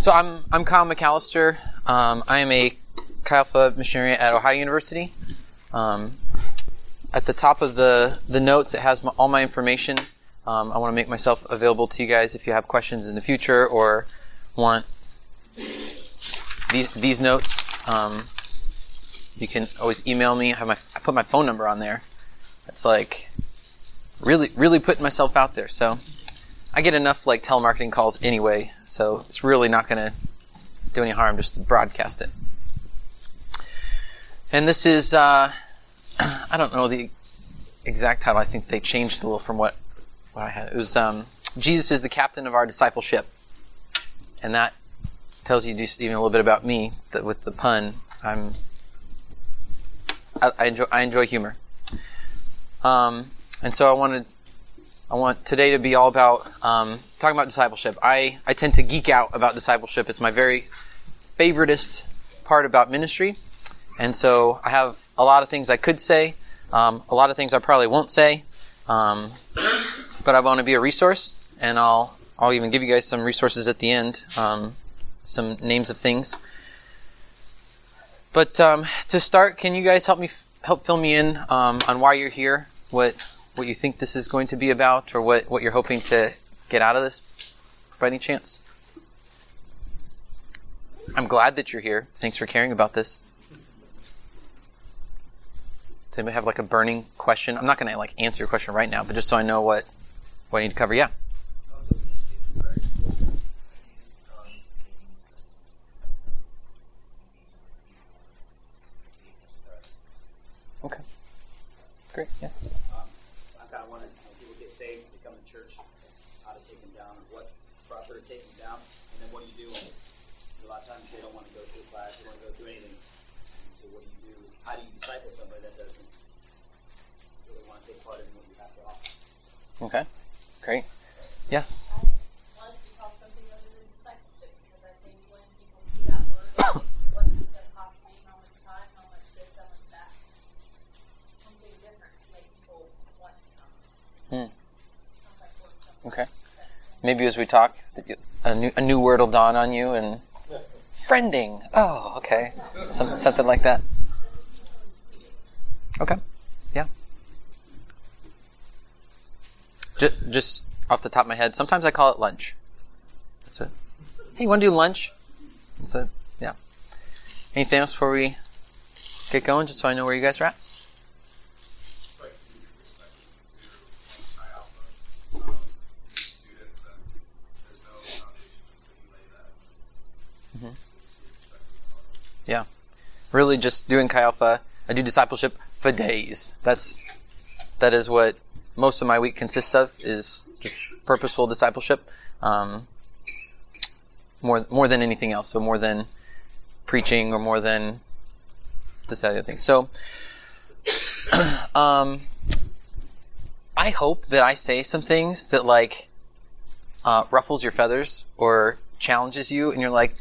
So I'm I'm Kyle McAllister. Um, I am a Chi Alpha missionary at Ohio University. Um, at the top of the the notes, it has my, all my information. Um, I want to make myself available to you guys if you have questions in the future or want these these notes. Um, you can always email me. I have my I put my phone number on there. It's like really really putting myself out there. So I get enough like telemarketing calls anyway, so it's really not going to do any harm just to broadcast it. And this is uh, I don't know the exact title. I think they changed a little from what what I had. It was um, Jesus is the captain of our discipleship, and that tells you just even a little bit about me. That with the pun, I'm I, I enjoy I enjoy humor. Um, and so I wanted I want today to be all about um, talking about discipleship. I, I tend to geek out about discipleship. It's my very favoritist part about ministry. And so I have a lot of things I could say, um, a lot of things I probably won't say. Um, but I want to be a resource, and I'll I'll even give you guys some resources at the end, um, some names of things. But um, to start, can you guys help me help fill me in um, on why you're here? What what you think this is going to be about, or what, what you're hoping to get out of this by any chance? I'm glad that you're here. Thanks for caring about this. Does anybody have like a burning question? I'm not going to like answer your question right now, but just so I know what what I need to cover. Yeah. Okay. Great. Yeah. Um, I kind of wanted when people get saved, they come to church, how to take them down, or what proper to take them down, and then what do you do? A lot of times they don't want to go to a class, they don't want to go do anything. And so what do you do? How do you disciple somebody that doesn't really want to take part in what you have to offer? Okay. Great. Yeah. I wanted to call something other than discipleship because I think when people see that word, what is it going to cost me? Time? How much this? How that? Something different to make people want to come. Hmm. Sounds like work something Okay. Maybe as we talk, a new a new word will dawn on you and friending. Oh, okay. Some, something like that. Okay. Yeah. Just, just off the top of my head, sometimes I call it lunch. That's it. Hey, you want to do lunch? That's it. Yeah. Anything else before we get going, just so I know where you guys are at? like to give your perspective to Chi Alpha um, students, and there's no foundation until you lay that. Mhm. Your perspective on it. Yeah. Really just doing Chi Alpha. I do discipleship for days. That's that is what most of my week consists of is just purposeful discipleship. Um, more more than anything else. So more than preaching or more than this other thing. So um, I hope that I say some things that like uh, ruffles your feathers or challenges you, and you're like,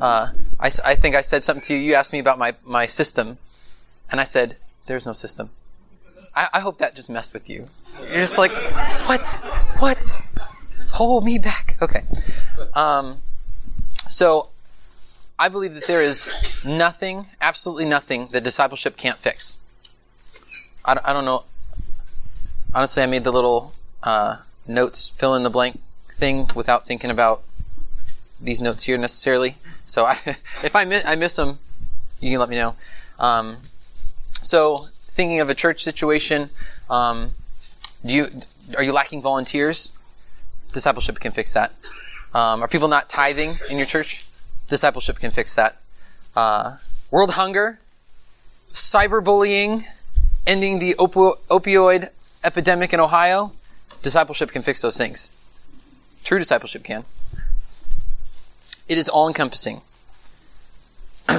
uh, I, I think I said something to you. You asked me about my, my system, and I said, "There's no system." I, I hope that just messed with you. You're just like, "What? What? Hold me back." Okay. Um, so, I believe that there is nothing, absolutely nothing, that discipleship can't fix. I, I don't know. Honestly, I made the little uh, notes fill in the blank thing without thinking about these notes here necessarily. So I, if I miss, I miss them, you can let me know. Um, so thinking of a church situation, um, do you are you lacking volunteers? Discipleship can fix that. Um, are people not tithing in your church? Discipleship can fix that. Uh, world hunger, cyberbullying, ending the opioid epidemic in Ohio. Discipleship can fix those things. True discipleship can. It is all encompassing.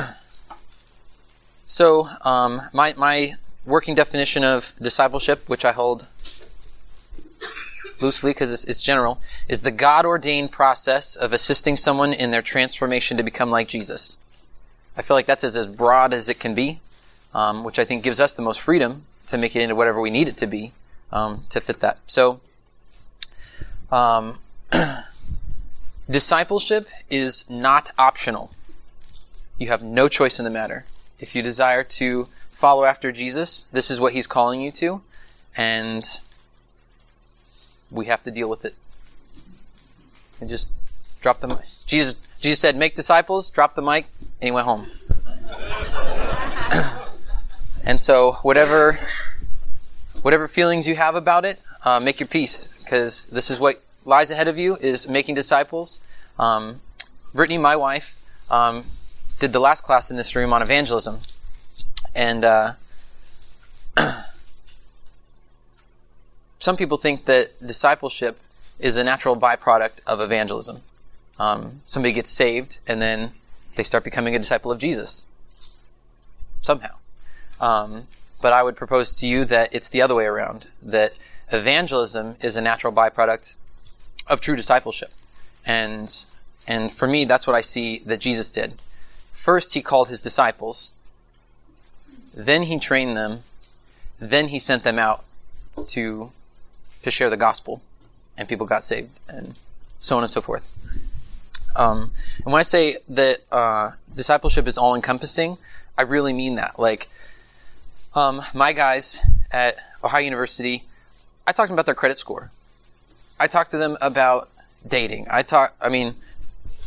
so, um, my, my working definition of discipleship, which I hold loosely because it's, it's general, is the God ordained process of assisting someone in their transformation to become like Jesus. I feel like that's as, as broad as it can be, um, which I think gives us the most freedom to make it into whatever we need it to be um, to fit that. So, um, discipleship is not optional. You have no choice in the matter. If you desire to follow after Jesus, this is what he's calling you to, and we have to deal with it. And just drop the mic. Jesus, Jesus said, make disciples, drop the mic, and he went home. and so, whatever, whatever feelings you have about it, uh, make your peace, because this is what lies ahead of you: is making disciples. Um, Brittany, my wife, um, did the last class in this room on evangelism, and uh, some people think that discipleship is a natural byproduct of evangelism. Um, somebody gets saved and then they start becoming a disciple of Jesus somehow. Um, but I would propose to you that it's the other way around. That evangelism is a natural byproduct of true discipleship, and and for me, that's what I see that Jesus did. First, he called his disciples. Then he trained them. Then he sent them out to to share the gospel, and people got saved, and so on and so forth. Um, and when I say that uh, discipleship is all encompassing, I really mean that. Like, um, my guys at Ohio University, I talked about their credit score. I talk to them about dating. I talk, I mean,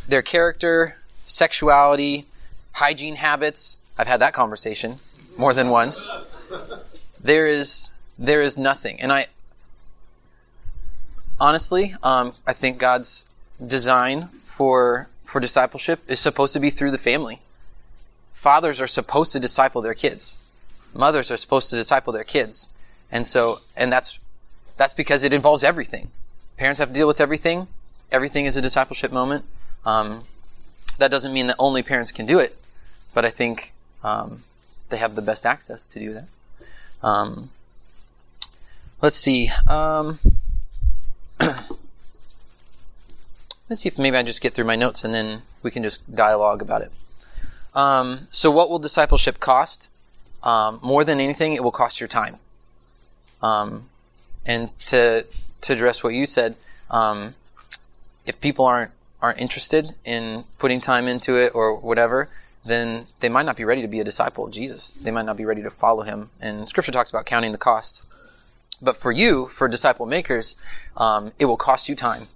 their character, sexuality, hygiene habits. I've had that conversation more than once. There is there is nothing, and I honestly, um, I think God's design for for discipleship is supposed to be through the family. Fathers are supposed to disciple their kids. Mothers are supposed to disciple their kids. And so and that's that's because it involves everything. Parents have to deal with everything. Everything is a discipleship moment. Um, that doesn't mean that only parents can do it, but I think um, they have the best access to do that. Um, let's see. Um, let's see if maybe I just get through my notes and then we can just dialogue about it. Um, so, what will discipleship cost? Um, more than anything, it will cost your time. And to to address what you said, um, if people aren't aren't interested in putting time into it or whatever, then they might not be ready to be a disciple of Jesus. They might not be ready to follow him. And Scripture talks about counting the cost. But for you, for disciple makers, um, it will cost you time.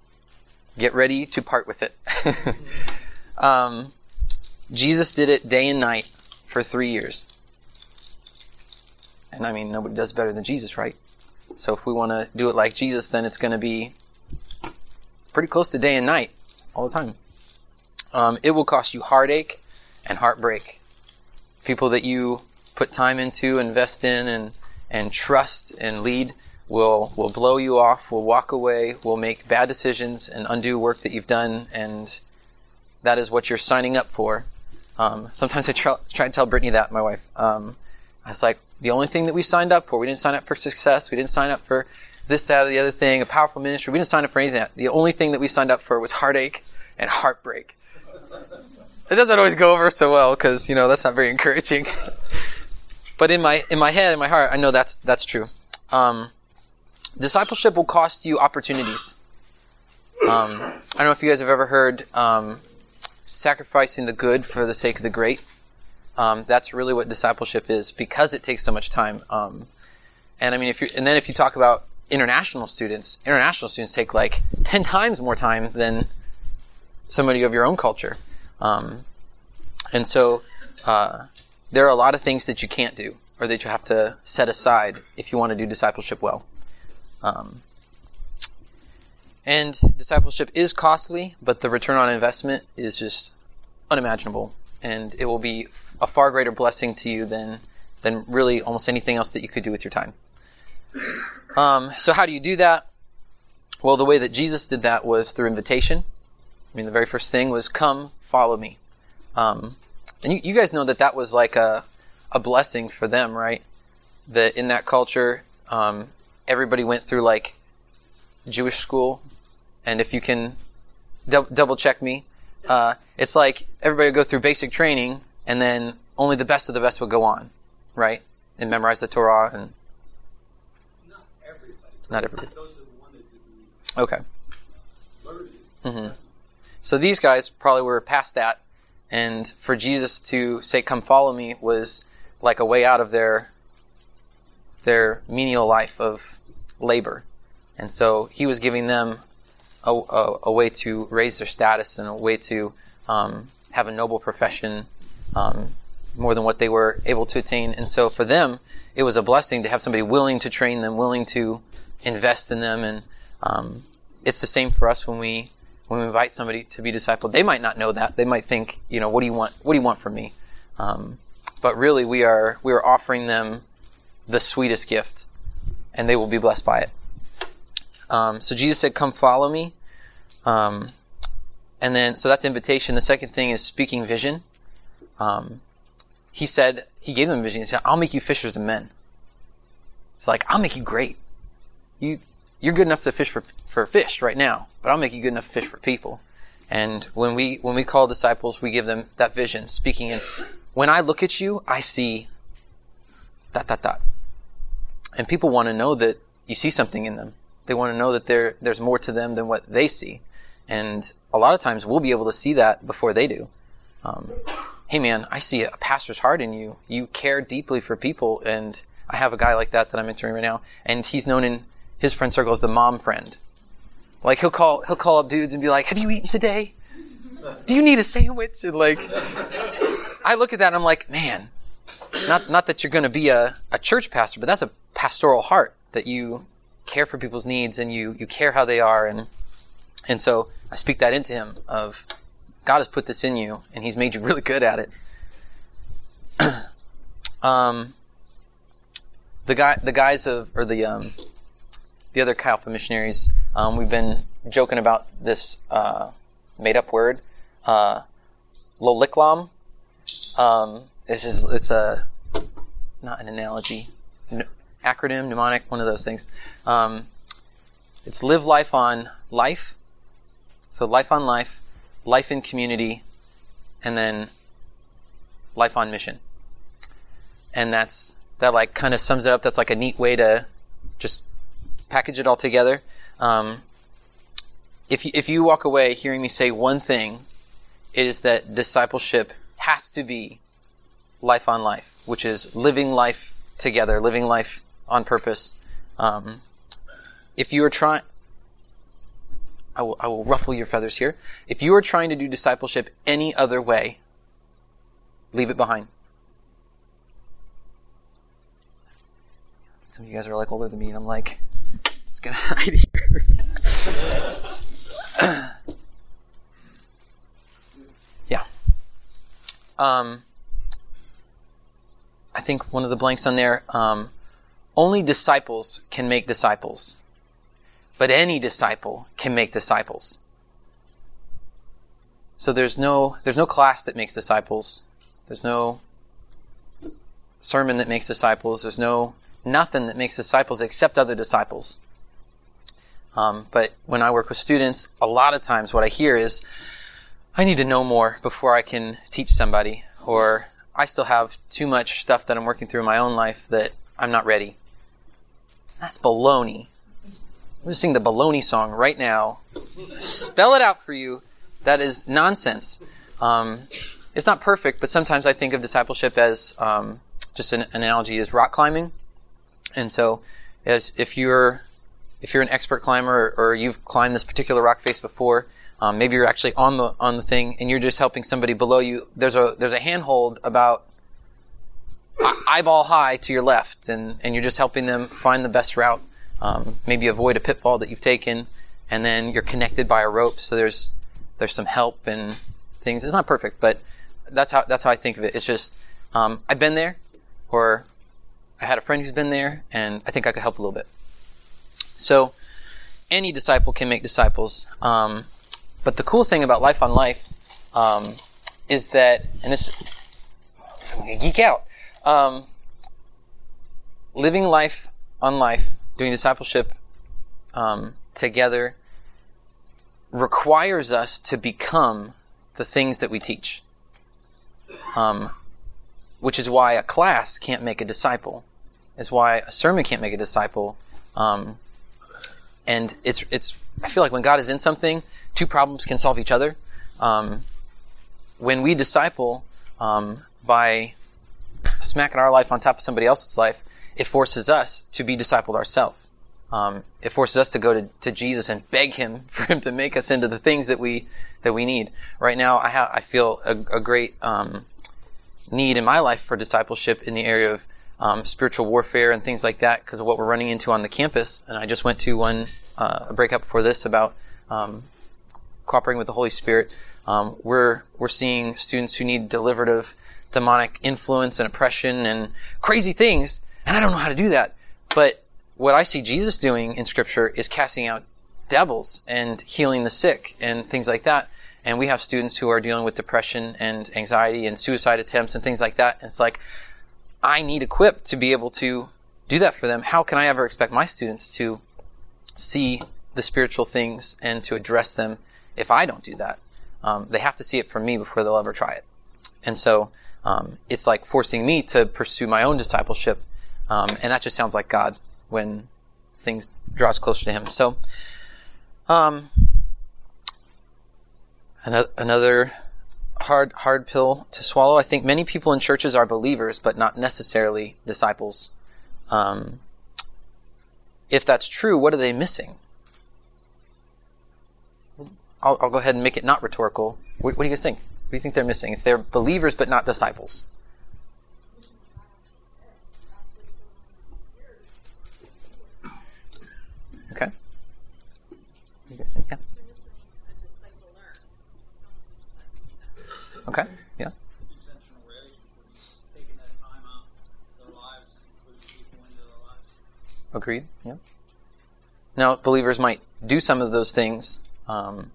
Get ready to part with it. um, Jesus did it day and night for three years. And I mean, nobody does better than Jesus, right? So if we want to do it like Jesus, then it's going to be pretty close to day and night all the time. Um, it will cost you heartache and heartbreak. People that you put time into, invest in, and and trust and lead will will blow you off, will walk away, will make bad decisions and undo work that you've done, and that is what you're signing up for. Um, sometimes I try, try to tell Brittany that, my wife. Um, I was like, the only thing that we signed up for, we didn't sign up for success, we didn't sign up for this, that, or the other thing, a powerful ministry. We didn't sign up for anything. The only thing that we signed up for was heartache and heartbreak. It doesn't always go over so well because you know that's not very encouraging. but in my in my head, in my heart, I know that's that's true. Um, discipleship will cost you opportunities. Um, I don't know if you guys have ever heard um, sacrificing the good for the sake of the great. Um, that's really what discipleship is because it takes so much time. Um, and I mean, if you and then if you talk about international students, international students take like ten times more time than somebody of your own culture. Um, and so uh, there are a lot of things that you can't do or that you have to set aside if you want to do discipleship well. Um, and discipleship is costly, but the return on investment is just unimaginable, and it will be a far greater blessing to you than than really almost anything else that you could do with your time. Um, so, how do you do that? Well, the way that Jesus did that was through invitation. I mean, the very first thing was, "Come, follow me." Um, and you, you guys know that that was like a a blessing for them, right? That in that culture, um, everybody went through like Jewish school, and if you can dou- double check me, uh, it's like everybody go through basic training, and then only the best of the best would go on, right, and memorize the Torah and Not everybody. not everybody. Those that wanted to be Okay. learned. hmm So these guys probably were past that, and for Jesus to say, "Come follow me," was like a way out of their their menial life of labor, and so he was giving them a, a, a way to raise their status and a way to um, have a noble profession um, more than what they were able to attain. And so for them, it was a blessing to have somebody willing to train them, willing to invest in them, and um, it's the same for us when we when we invite somebody to be discipled. They might not know that. They might think, you know, what do you want? What do you want from me? Um, but really, we are we are offering them the sweetest gift, and they will be blessed by it. Um, so Jesus said, "Come follow me," um, and then so that's invitation. The second thing is speaking vision. Um, he said he gave them vision. He said, "I'll make you fishers of men." It's like I'll make you great. You you're good enough to fish for for fish right now, but I'll make you good enough to fish for people. And when we when we call disciples, we give them that vision, speaking in. When I look at you, I see dot dot dot, and people want to know that you see something in them. They want to know that there there's more to them than what they see, and a lot of times we'll be able to see that before they do. Um, hey man, I see a pastor's heart in you. You care deeply for people, and I have a guy like that that I'm mentoring right now, and he's known in his friend circle as the mom friend. Like he'll call he'll call up dudes and be like, "Have you eaten today? Do you need a sandwich?" And like, I look at that and I'm like, man, not not that you're going to be a, a church pastor, but that's a pastoral heart that you care for people's needs and you you care how they are and and so I speak that into him of God has put this in you and He's made you really good at it. um, the guy the guys of or the um, the other Alpha missionaries, um, we've been joking about this uh, made up word, uh, loliklam. Um, this is it's a not an analogy, n- acronym, mnemonic, one of those things. Um, it's live life on life. So life on life, life in community, and then life on mission. And that's that like kind of sums it up. That's like a neat way to just package it all together. Um, if you, if you walk away hearing me say one thing, it is that discipleship has to be life on life, which is living life together, living life on purpose. Um, if you are trying, I will, I will ruffle your feathers here. If you are trying to do discipleship any other way, leave it behind. Some of you guys are like older than me, and I'm like, just gonna hide here. yeah. Um, I think one of the blanks on there. Um, only disciples can make disciples, but any disciple can make disciples. So there's no there's no class that makes disciples. There's no sermon that makes disciples. There's no nothing that makes disciples except other disciples. Um, but when I work with students, a lot of times what I hear is, I need to know more before I can teach somebody, or I still have too much stuff that I'm working through in my own life that I'm not ready. That's baloney. I'm going to sing the baloney song right now. Spell it out for you. That is nonsense. Um, it's not perfect, but sometimes I think of discipleship as um, just an, an analogy is rock climbing. And so, as if you're if you're an expert climber or, or you've climbed this particular rock face before, um, maybe you're actually on the on the thing and you're just helping somebody below you. There's a there's a handhold about eyeball high to your left, and and you're just helping them find the best route. Um, maybe avoid a pitfall that you've taken, and then you're connected by a rope. So there's there's some help and things. It's not perfect, but that's how that's how I think of it. It's just um, I've been there, or I had a friend who's been there, and I think I could help a little bit. So any disciple can make disciples. Um, but the cool thing about life on life um, is that, and this, I'm gonna geek out. Um, living life on life, doing discipleship um, together, requires us to become the things that we teach. Um, which is why a class can't make a disciple. Is why a sermon can't make a disciple. Um, and it's it's I feel like when God is in something, two problems can solve each other. um, when we disciple um, by smacking our life on top of somebody else's life, it forces us to be discipled ourselves. Um, it forces us to go to, to Jesus and beg Him for Him to make us into the things that we that we need. Right now, I have I feel a, a great um, need in my life for discipleship in the area of um, spiritual warfare and things like that because of what we're running into on the campus. And I just went to one uh, a breakup before this about um, cooperating with the Holy Spirit. Um, we're we're seeing students who need delivered demonic influence and oppression and crazy things, and I don't know how to do that. But what I see Jesus doing in Scripture is casting out devils and healing the sick and things like that. And we have students who are dealing with depression and anxiety and suicide attempts and things like that. And it's like, I need equipped to be able to do that for them. How can I ever expect my students to see the spiritual things and to address them if I don't do that? Um, they have to see it from me before they'll ever try it. And so um, it's like forcing me to pursue my own discipleship. Um, and that just sounds like God when things draws closer to Him. So, um, another hard hard pill to swallow. I think many people in churches are believers, but not necessarily disciples. Um, if that's true, what are they missing? I'll, I'll, go ahead and make it not rhetorical. What, what do you guys think? What do you think they're missing? If they're believers but not disciples? Okay. What do you guys think? Yeah. Okay. Yeah. Agreed. Yeah. Now, believers might do some of those things, um,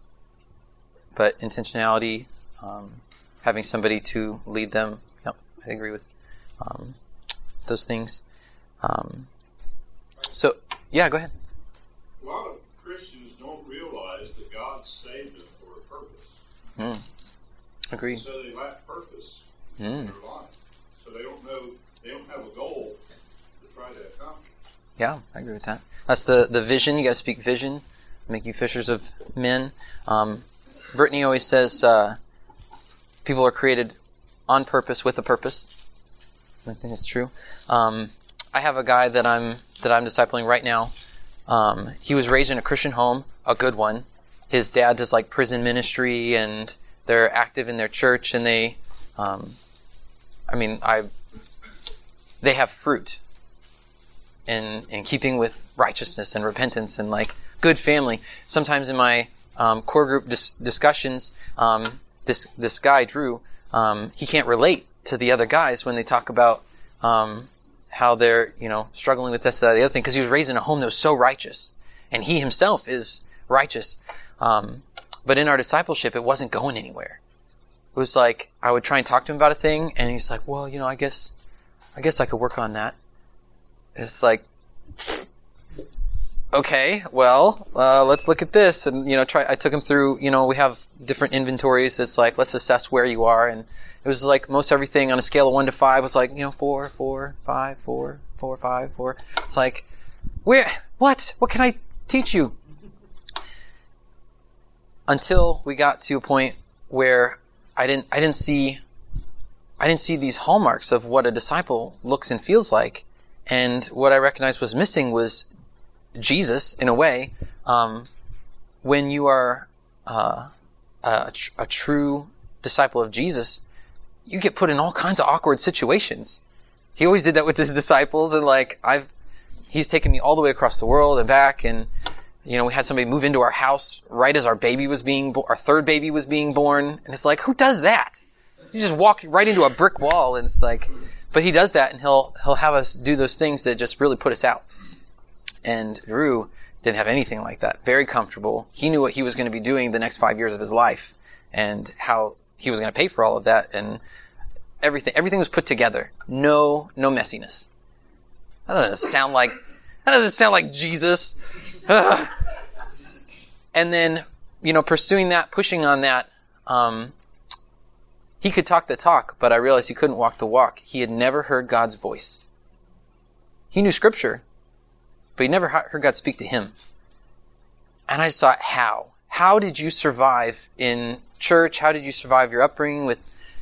but intentionality, um, having somebody to lead them. Yep, I agree with um, those things. Um, so, yeah, go ahead. A lot of Christians don't realize that God saved them for a purpose. Mm. Agreed. So they lack purpose in Mm. their life. So they don't know, they don't have a goal to try to accomplish. Yeah, I agree with that. That's the, the vision. You got to speak vision. Make you fishers of men. Um, Brittany always says uh, people are created on purpose with a purpose. I think it's true. Um, I have a guy that I'm that I'm discipling right now. Um, he was raised in a Christian home, a good one. His dad does like prison ministry, and they're active in their church, and they, um, I mean, I, they have fruit in in keeping with righteousness and repentance and like good family. Sometimes in my um, core group dis- discussions, um, this this guy Drew, um, he can't relate to the other guys when they talk about um, how they're you know struggling with this that the other thing because he was raised in a home that was so righteous, and he himself is righteous. Um, but in our discipleship, it wasn't going anywhere. It was like I would try and talk to him about a thing, and he's like, "Well, you know, I guess, I guess I could work on that." It's like, okay, well, uh, let's look at this, and you know, try. I took him through. You know, we have different inventories. It's like let's assess where you are, and it was like most everything on a scale of one to five was like you know four, four, five, four, four, five, four. It's like, where? What? What can I teach you? Until we got to a point where I didn't, I didn't see, I didn't see these hallmarks of what a disciple looks and feels like. And what I recognized was missing was Jesus, in a way. Um, when you are uh, a, tr- a true disciple of Jesus, you get put in all kinds of awkward situations. He always did that with his disciples, and like I've, he's taken me all the way across the world and back, and you know we had somebody move into our house right as our baby was being, bo- our third baby was being born, and it's like who does that? You just walk right into a brick wall, and it's like, but he does that, and he'll he'll have us do those things that just really put us out. And Drew didn't have anything like that. Very comfortable. He knew what he was going to be doing the next five years of his life, and how he was going to pay for all of that, and everything. Everything was put together. No, no messiness. That doesn't sound like that doesn't sound like Jesus. And then, you know, pursuing that, pushing on that. Um, he could talk the talk, but I realized he couldn't walk the walk. He had never heard God's voice. He knew Scripture, but he never heard God speak to him. And I just thought, how? How did you survive in church? How did you survive your upbringing with,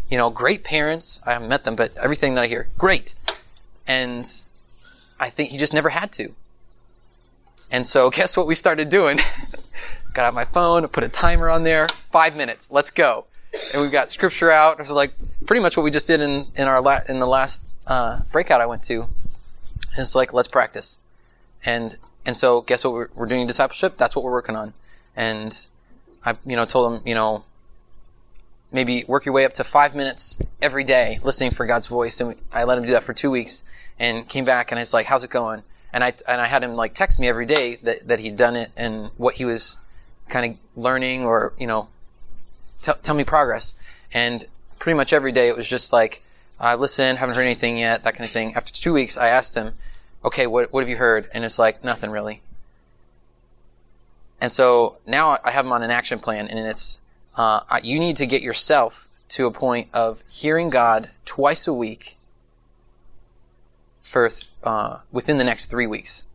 you know, great parents? I haven't met them, but everything that I hear, great. And I think he just never had to. And so guess what we started doing? got out my phone, put a timer on there, five minutes, let's go. And we've got scripture out. It was like pretty much what we just did in, in our la- in the last uh, breakout I went to. It's like let's practice, and and so guess what we're, we're doing discipleship. That's what we're working on, and I you know told them you know maybe work your way up to five minutes every day listening for God's voice, and we, I let him do that for two weeks, and came back and I was like, how's it going? And I and I had him like text me every day that that he'd done it and what he was kind of learning or you know tell tell me progress. And pretty much every day it was just like I listened, haven't heard anything yet, that kind of thing. After two weeks, I asked him, okay, what what have you heard? And it's like nothing really. And so now I have him on an action plan, and it's uh, you need to get yourself to a point of hearing God twice a week for uh, within the next three weeks.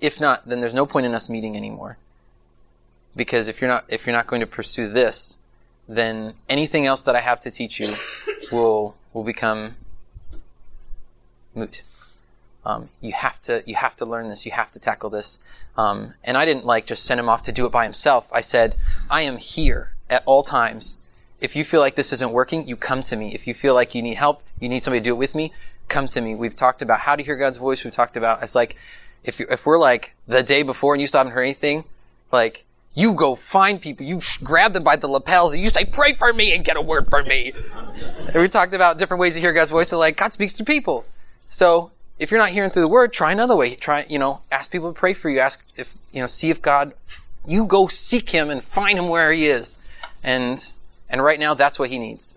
If not, then there's no point in us meeting anymore. Because if you're not if you're not going to pursue this, then anything else that I have to teach you will will become moot. Um, you have to you have to learn this. You have to tackle this. Um, and I didn't like just send him off to do it by himself. I said, I am here at all times. If you feel like this isn't working, you come to me. If you feel like you need help, you need somebody to do it with me, come to me. We've talked about how to hear God's voice. We've talked about it's like if you, if we're like the day before and you still haven't heard anything, like you go find people, you grab them by the lapels, and you say, "Pray for me and get a word from me." and we talked about different ways to hear God's voice. So like God speaks to people. So if you're not hearing through the word, try another way. Try, you know, ask people to pray for you. Ask if, you know, see if God, you go seek him and find him where he is. And, and right now that's what he needs.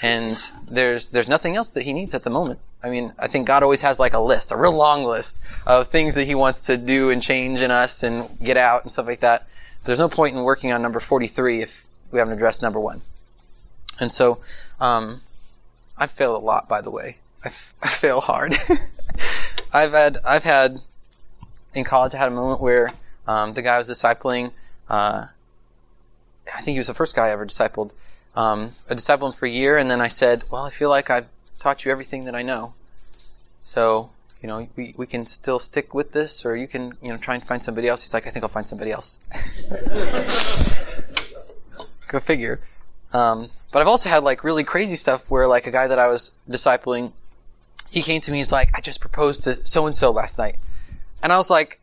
And there's, there's nothing else that he needs at the moment. I mean, I think God always has like a list, a real long list of things that he wants to do and change in us and get out and stuff like that. There's no point in working on number 43 if we haven't addressed number one. And so, um, I fail a lot, by the way. I, f- I fail hard. I've had I've had in college I had a moment where um, the guy I was discipling. Uh, I think he was the first guy I ever discipled. Um, I discipled him for a year, and then I said, "Well, I feel like I've taught you everything that I know. So, you know, we, we can still stick with this, or you can, you know, try and find somebody else." He's like, "I think I'll find somebody else." Go figure. Um, but I've also had like really crazy stuff where like a guy that I was discipling he came to me. He's like, I just proposed to so and so last night, and I was like,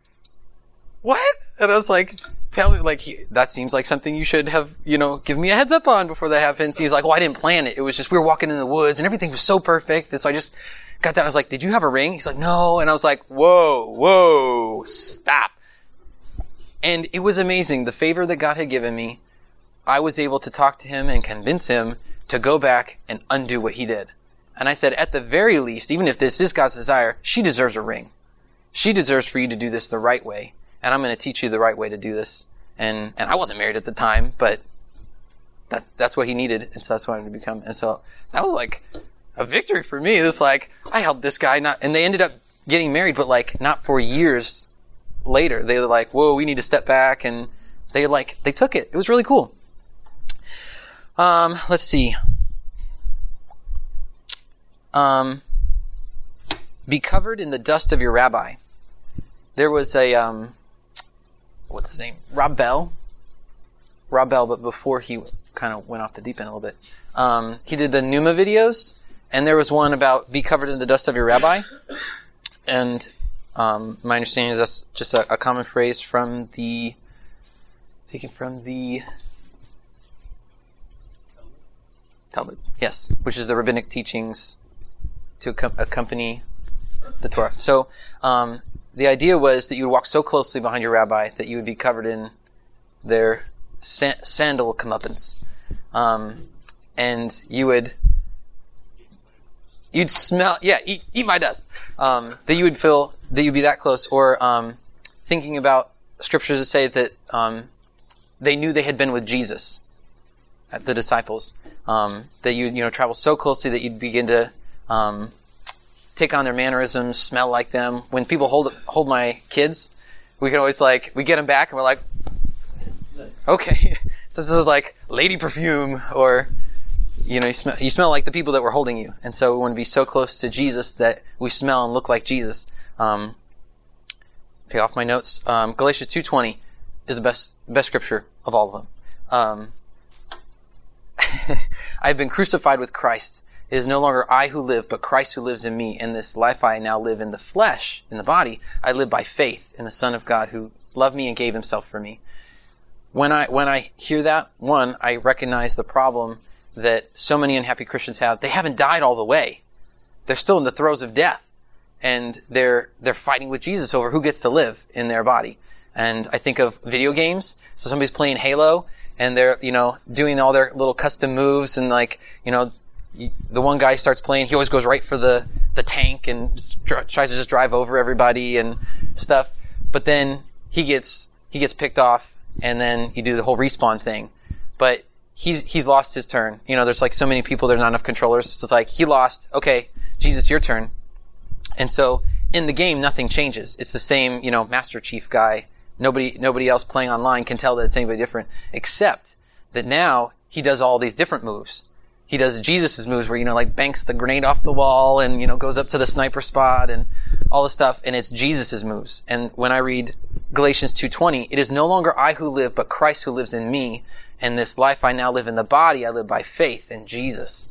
what? And I was like, like, he, that seems like something you should have, you know, give me a heads up on before that happens. He's like, well, I didn't plan it. It was just we were walking in the woods and everything was so perfect, and so I just got that. I was like, did you have a ring? He's like, no, and I was like, whoa, whoa, stop. And it was amazing. The favor that God had given me, I was able to talk to him and convince him to go back and undo what he did. And I said, at the very least, even if this is God's desire, she deserves a ring. She deserves for you to do this the right way. And I'm going to teach you the right way to do this. And, and I wasn't married at the time, but that's, that's what he needed. And so that's what I wanted to become. And so that was like a victory for me. It's like, I helped this guy not, and they ended up getting married, but like not for years later. They were like, whoa, we need to step back. And they like, they took it. It was really cool. Um, let's see um, be covered in the dust of your rabbi. There was a um, what's his name? Rob Bell. Rob Bell, but before he kind of went off the deep end a little bit, um, he did the Nooma videos, and there was one about be covered in the dust of your rabbi. And um, my understanding is that's just a, a common phrase from the taken from the Talmud. Yes, which is the rabbinic teachings to accompany the Torah. So um, the idea was that you would walk so closely behind your rabbi that you would be covered in their sa- sandal comeuppance, um, and you would you'd smell yeah eat, eat my dust. Um, that you would feel that you'd be that close or um, thinking about scriptures that say that um, they knew they had been with Jesus the disciples. Um, that you you know travel so closely that you'd begin to um, take on their mannerisms, smell like them. When people hold hold my kids, we can always like we get them back and we're like, okay, So this is like lady perfume, or you know, you smell, you smell like the people that were holding you. And so we want to be so close to Jesus that we smell and look like Jesus. Um, okay, off my notes. Um, Galatians two twenty is the best best scripture of all of them. Um, I have been crucified with Christ. It is no longer I who live, but Christ who lives in me. In this life I now live in the flesh, in the body. I live by faith in the Son of God who loved me and gave himself for me. When I, when I hear that, one, I recognize the problem that so many unhappy Christians have. They haven't died all the way. They're still in the throes of death. And they're, they're fighting with Jesus over who gets to live in their body. And I think of video games. So somebody's playing Halo and they're, you know, doing all their little custom moves and like, you know, the one guy starts playing, he always goes right for the, the tank and tries to just drive over everybody and stuff. But then he gets, he gets picked off and then you do the whole respawn thing. But he's, he's lost his turn. You know, there's like so many people, there's not enough controllers. So it's like, he lost. Okay, Jesus, your turn. And so in the game, nothing changes. It's the same, you know, Master Chief guy. Nobody, nobody else playing online can tell that it's anybody different, except that now he does all these different moves. He does Jesus' moves where, you know, like banks the grenade off the wall and, you know, goes up to the sniper spot and all this stuff. And it's Jesus' moves. And when I read Galatians 2.20, it is no longer I who live, but Christ who lives in me. And this life I now live in the body, I live by faith in Jesus.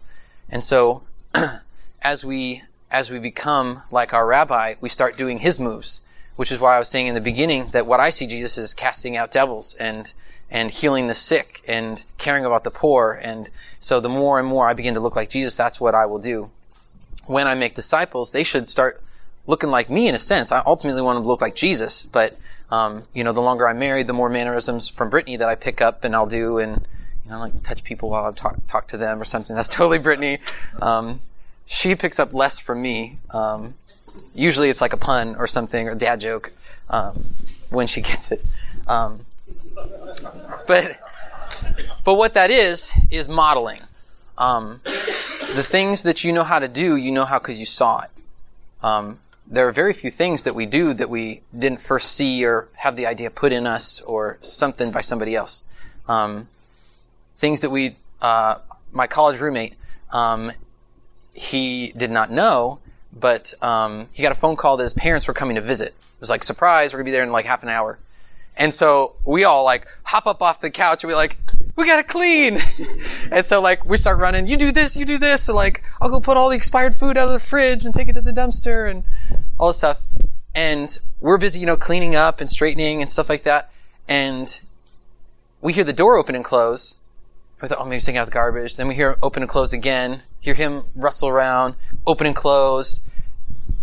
And so, as we, as we become like our rabbi, we start doing his moves, which is why I was saying in the beginning that what I see Jesus is casting out devils and, and healing the sick and caring about the poor. And so the more and more I begin to look like Jesus, that's what I will do. When I make disciples, they should start looking like me in a sense. I ultimately want them to look like Jesus, but um, you know, the longer I'm married, the more mannerisms from Brittany that I pick up and I'll do, and you know, like touch people while I talk talk to them or something. That's totally Brittany. Um, she picks up less from me. Um, usually, it's like a pun or something or a dad joke um, when she gets it. Um, but but what that is is modeling. Um, the things that you know how to do, you know how because you saw it. Um, there are very few things that we do that we didn't first see or have the idea put in us or something by somebody else. Um, things that we, uh, my college roommate, um, he did not know, but um, he got a phone call that his parents were coming to visit. It was like surprise, we're gonna be there in like half an hour. And so we all like hop up off the couch and we like, we gotta clean. and so like we start running, you do this, you do this, and like I'll go put all the expired food out of the fridge and take it to the dumpster and all this stuff. And we're busy, you know, cleaning up and straightening and stuff like that. And we hear the door open and close. We thought, oh, maybe he's taking out the garbage. Then we hear him open and close again. Hear him rustle around, open and close.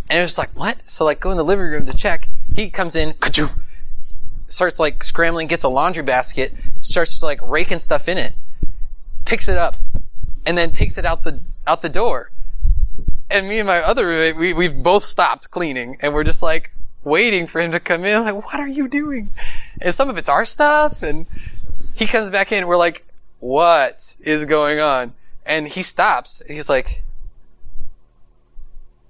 And it was like, what? So like go in the living room to check. He comes in, starts like scrambling, gets a laundry basket, starts like raking stuff in it, picks it up, and then takes it out the out the door. And me and my other roommate, we we both stopped cleaning, and we're just like waiting for him to come in. Like, what are you doing? And some of it's our stuff, and he comes back in. we're like, what is going on? And he stops. And He's like,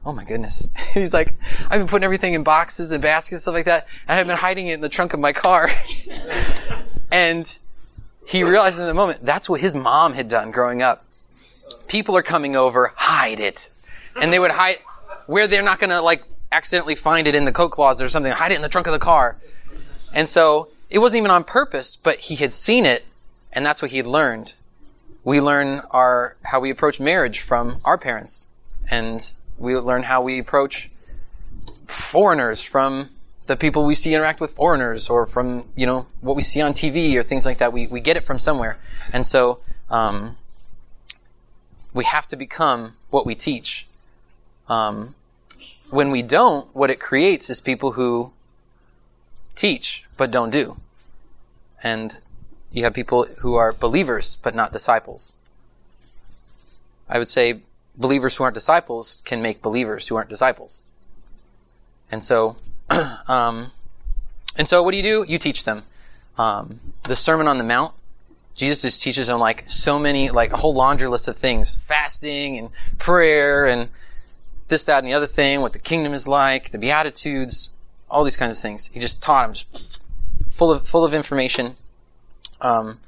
oh my goodness. He's like, I've been putting everything in boxes and baskets, and stuff like that, and I've been hiding it in the trunk of my car. and he realized in the moment that's what his mom had done growing up. People are coming over, hide it. And they would hide where they're not gonna like accidentally find it in the coat closet or something, hide it in the trunk of the car. And so it wasn't even on purpose, but he had seen it and that's what he had learned. We learn our how we approach marriage from our parents. And we learn how we approach foreigners from the people we see interact with foreigners or from, you know, what we see on TV or things like that. We, we get it from somewhere. And so, um, we have to become what we teach. Um, when we don't, what it creates is people who teach but don't do. And you have people who are believers but not disciples. I would say believers who aren't disciples can make believers who aren't disciples. And so, um, and so what do you do? You teach them. Um, the Sermon on the Mount, Jesus just teaches them like so many, like a whole laundry list of things, fasting and prayer and this, that, and the other thing, what the kingdom is like, the Beatitudes, all these kinds of things. He just taught them, just full of, full of information. Um,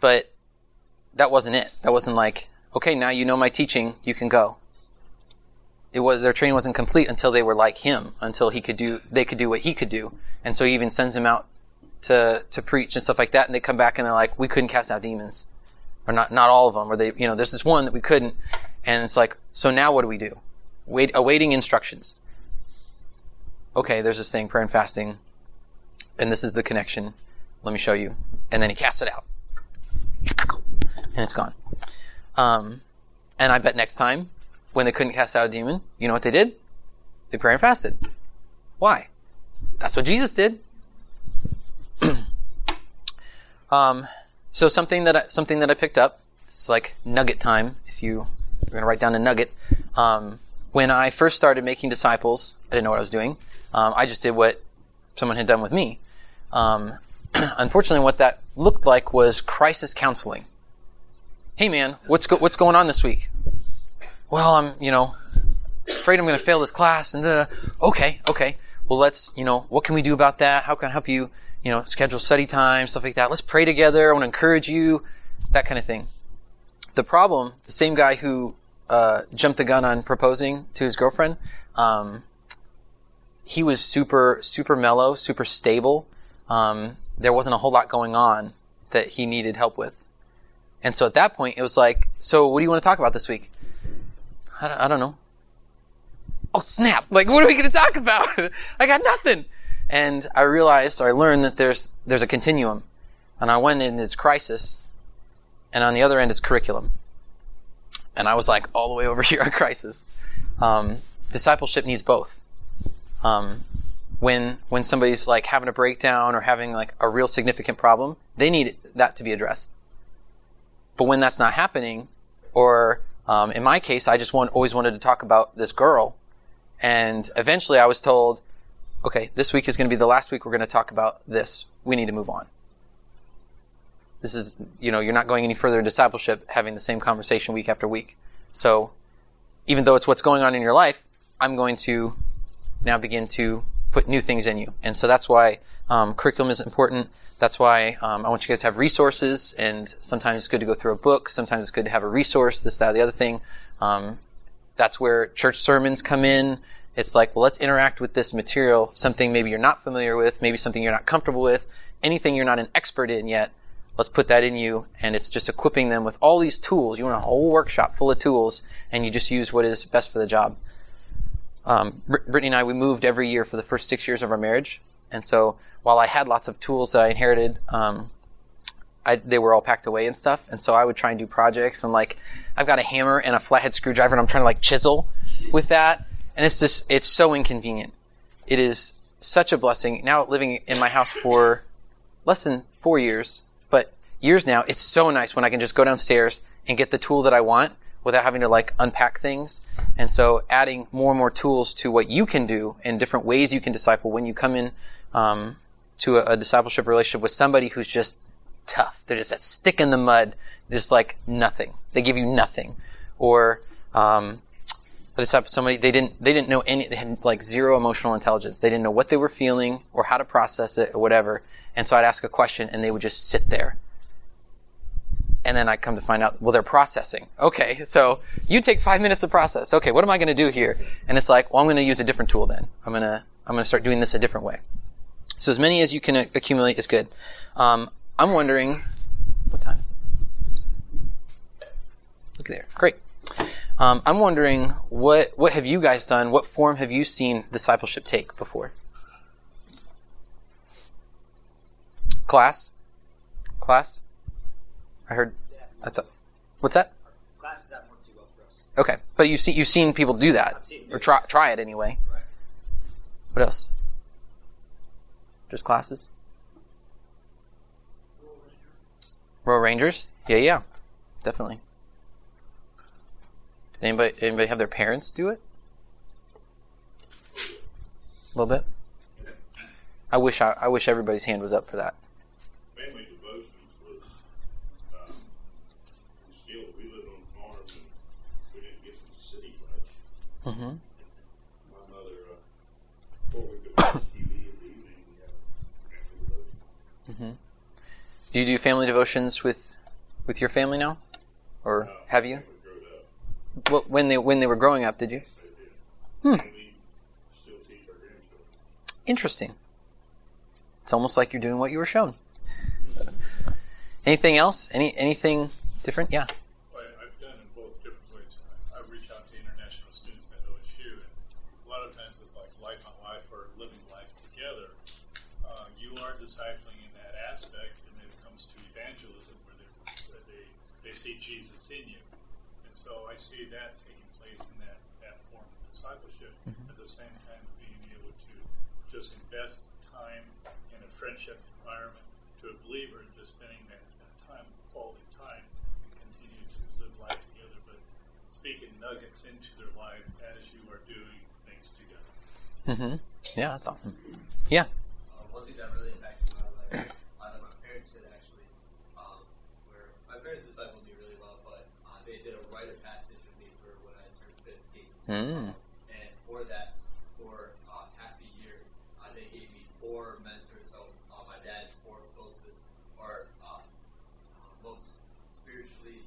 but that wasn't it. That wasn't like, okay, now you know my teaching, you can go. It was their training wasn't complete until they were like him, until he could do they could do what he could do. And so he even sends him out to to preach and stuff like that and they come back and they're like, We couldn't cast out demons. Or not not all of them, or they you know, there's this one that we couldn't and it's like, so now what do we do? Wait awaiting instructions. Okay, there's this thing, prayer and fasting, and this is the connection. Let me show you. And then he casts it out. And it's gone. Um, and I bet next time, when they couldn't cast out a demon, you know what they did? They prayed and fasted. Why? That's what Jesus did. um, so something that I, something that I picked up. It's like nugget time. If you are going to write down a nugget. Um, when I first started making disciples, I didn't know what I was doing. Um, I just did what someone had done with me. Um, unfortunately, what that looked like was crisis counseling. Hey, man, what's go- what's going on this week? Well, I'm you know afraid I'm going to fail this class, and uh, okay, okay. Well, let's you know what can we do about that? How can I help you? You know, schedule study time, stuff like that. Let's pray together. I want to encourage you, that kind of thing. The problem, the same guy who uh, jumped the gun on proposing to his girlfriend, um, he was super super mellow, super stable. Um, there wasn't a whole lot going on that he needed help with. And so at that point, it was like, so what do you want to talk about this week? I don't, I don't know. Oh snap! Like, what are we going to talk about? I got nothing. And I realized, or I learned that there's there's a continuum, and on one end it's crisis, and on the other end it's curriculum. And I was like all the way over here on crisis. Um, discipleship needs both. Um, when when somebody's like having a breakdown or having like a real significant problem, they need that to be addressed. But when that's not happening, or um, in my case, I just want, always wanted to talk about this girl, and eventually I was told, okay, this week is going to be the last week we're going to talk about this. We need to move on. This is, you know, you're not going any further in discipleship having the same conversation week after week. So, even though it's what's going on in your life, I'm going to now begin to put new things in you. And so that's why um, curriculum is important. That's why um, I want you guys to have resources, and sometimes it's good to go through a book. Sometimes it's good to have a resource, this, that, or the other thing. Um, that's where church sermons come in. It's like, well, let's interact with this material, something maybe you're not familiar with, maybe something you're not comfortable with, anything you're not an expert in yet. Let's put that in you, and it's just equipping them with all these tools. You want a whole workshop full of tools, and you just use what is best for the job. Um, Brittany and I, we moved every year for the first six years of our marriage, and so while I had lots of tools that I inherited, um, I, they were all packed away and stuff. And so I would try and do projects and like, I've got a hammer and a flathead screwdriver and I'm trying to like chisel with that. And it's just, it's so inconvenient. It is such a blessing. Now living in my house for less than four years, but years now, it's so nice when I can just go downstairs and get the tool that I want without having to like unpack things. And so adding more and more tools to what you can do and different ways you can disciple when you come in, um, to a, a, discipleship relationship with somebody who's just tough. They're just that stick in the mud, just like nothing. They give you nothing. Or um, a disciple, somebody they didn't they didn't know any. They had like zero emotional intelligence. They didn't know what they were feeling or how to process it or whatever. And so I'd ask a question, and they would just sit there. And then I come to find out, well, they're processing. Okay, so you take five minutes to process. Okay, what am I going to do here? And it's like, well, I'm going to use a different tool then. I'm going to I'm going to start doing this a different way. So as many as you can accumulate is good. Um, I'm wondering, what time is it? Look there. Great. Um, I'm wondering what what have you guys done? What form have you seen discipleship take before? Class, class. I heard. I thought. What's that? Classes haven't worked too well for us. Okay, but you see, you've seen people do that, I've seen it. or try try it anyway. Right. What else? Just classes? Royal Rangers? Yeah, yeah, definitely. Anybody, anybody have their parents do it? A little bit. I wish I, I wish everybody's hand was up for that. Family devotions was, um, still, we lived on a farm and we didn't get to the city much. Mm-hmm. My mother, uh, before we could watch TV in the evening, we had family devotions. Do you do family devotions with with your family now, or Uh, have you? when we growed up, Well, when they when they were growing up, did you? they did. Hmm. And we still teach our grandchildren. Interesting. It's almost like you're doing what you were shown. Anything else? Any anything different? Yeah. Well, I've done it both different ways. I, I reach out to international students at OSU, and a lot of times it's like life on life or living life together. Uh, you are discipling in that aspect, and then it comes to evangelism where, they, where they, they see Jesus in you. And so I see that taking place in that, that form of discipleship. At the same time, being able to just invest time in a friendship environment to a believer, just spending that, that time, quality time, and continue to live life together, but speaking nuggets into their life as you are doing things together. Mm-hmm. Yeah, that's awesome. Yeah. Uh, one thing that really impacted my life, uh, that my parents did actually, um, where my parents discipled me really well, but uh, they did a rite of passage with me for when I turned 15. Mm. And for that, for uh, half a year, uh, they gave me four mentors. So uh, my dad's four closest or uh, uh, most spiritually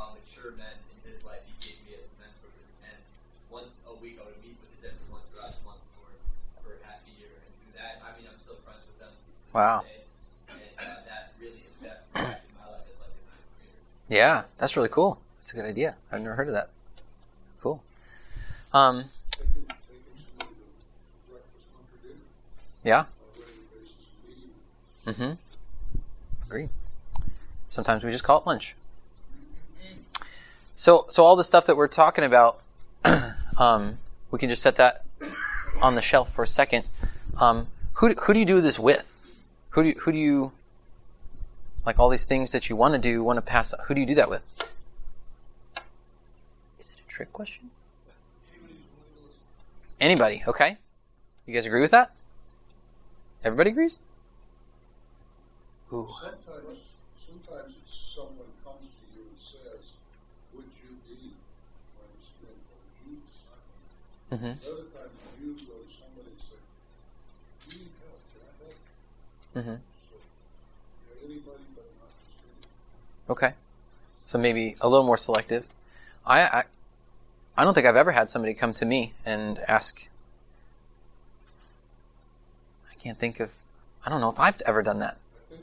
uh, mature men in his life, he gave me as mentors. And once a week, I would meet with a different one throughout the month for, for half a year. And through that, I mean, I'm still friends with them. Wow. day. And uh, that really impacted impacted my life as like a ninth grader. Yeah, that's really cool. That's a good idea. I've never heard of that. Cool. Um, Taking, taking somebody to breakfast, lunch, or dinner yeah. on a regular basis, meeting. Mm-hmm. Agree. Sometimes we just call it lunch. So, so all the stuff that we're talking about, um, we can just set that on the shelf for a second. Um, who do, who do you do this with? Who do you, who do you like all these things that you want to do, want to pass? Who do you do that with? Is it a trick question? Anybody? Okay. You guys agree with that? Everybody agrees. Ooh. Sometimes, sometimes it's someone comes to you and says, would you be my disciple? Would you disciple? me?" Mm-hmm. Other times you go somebody and say, need help, can I help? Mm-hmm. So, yeah, anybody but not just anybody. Okay. So maybe a little more selective. I, I I don't think I've ever had somebody come to me and ask. I can't think of. I don't know if I've ever done that.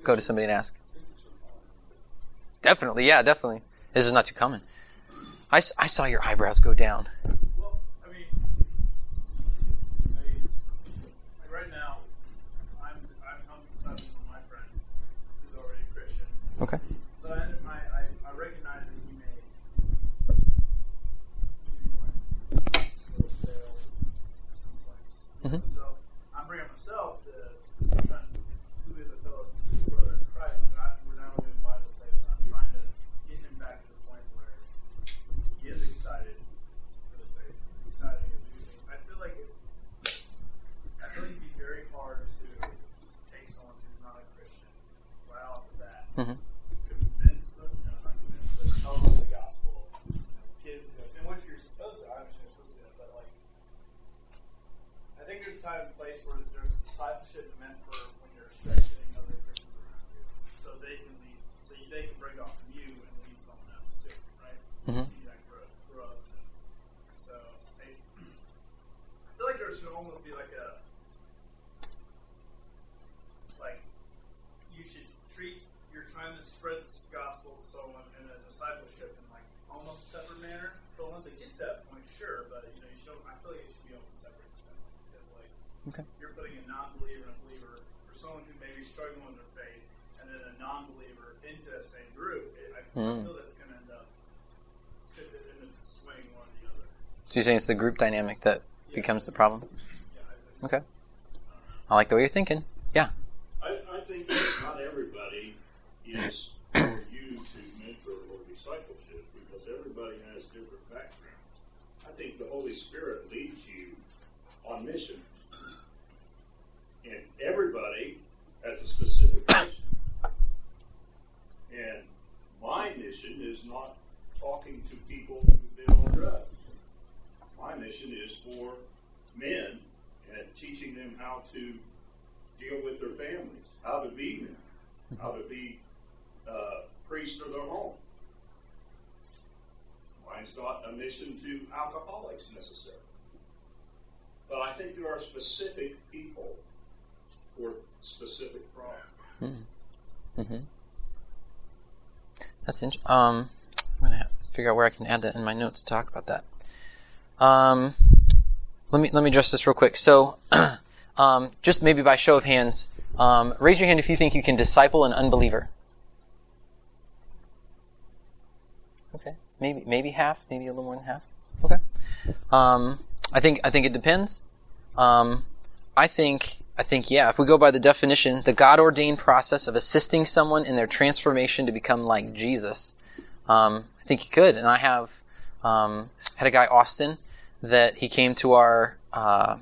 Go to somebody and ask. I think it's an honor. Definitely, yeah, definitely. This is not too common. I, I saw your eyebrows go down. Well, I mean, I mean, like right now, I'm I'm helping something from my friend who's already a Christian. Okay. So I, I, I recognize that he may maybe want a little stale someplace. Mhm. So I'm bringing myself to try and who is a fellow brother in Christ, and I, we're now doing Bible study, and I'm trying to get him back to the point where he is excited for the faith, excited to do things. I feel like it, I feel like it'd be very hard to take someone who's not a Christian right off the bat Mm-hmm. convince them, no, not convince, but tell them the gospel, you know, give them, and what you're supposed to, I understand you're supposed to do that, but like, I think there's a time and place where there's discipleship meant for when you're strengthening other Christians around you, so they can lead, so you, they can break off from you and lead someone else too, right? Mhm. See that growth, growth, and so I, I feel like there should almost be like a, like you should treat you're trying to spread the gospel to someone in a discipleship in like almost a separate manner. But once they get to that point, sure, but you know, you should I feel like it should be almost separate because like Okay. you're putting a non believer and a believer for someone who may be struggling with their faith and then a non believer into that same group, it, I, I Mm. feel that's gonna end up could end up swaying one or the other. So you're saying it's the group dynamic that becomes the problem? Yeah, I think Okay. I like the way you're thinking. Yeah. I, I think that not everybody is for you to mentor or discipleship because everybody has different backgrounds. I think the Holy Spirit leads you on mission. And everybody has a specific mission. And my mission is not talking to people who've been on drugs. My mission is for men and teaching them how to deal with their families, how to be men, how to be uh, priests of their home. Valentine's not a mission to alcoholics necessarily. But I think there are specific people for specific problems. hmm That's interesting. Um, I'm have to figure out where I can add that in my notes to talk about that. Um, let me let me address this real quick. So, um, just maybe by show of hands, um, raise your hand if you think you can disciple an unbeliever. Okay, maybe maybe half, maybe a little more than half. Okay. Um, I think I think it depends. Um, I think I think yeah. If we go by the definition, the God ordained process of assisting someone in their transformation to become like Jesus, um, I think you could. And I have um, had a guy Austin that he came to our uh,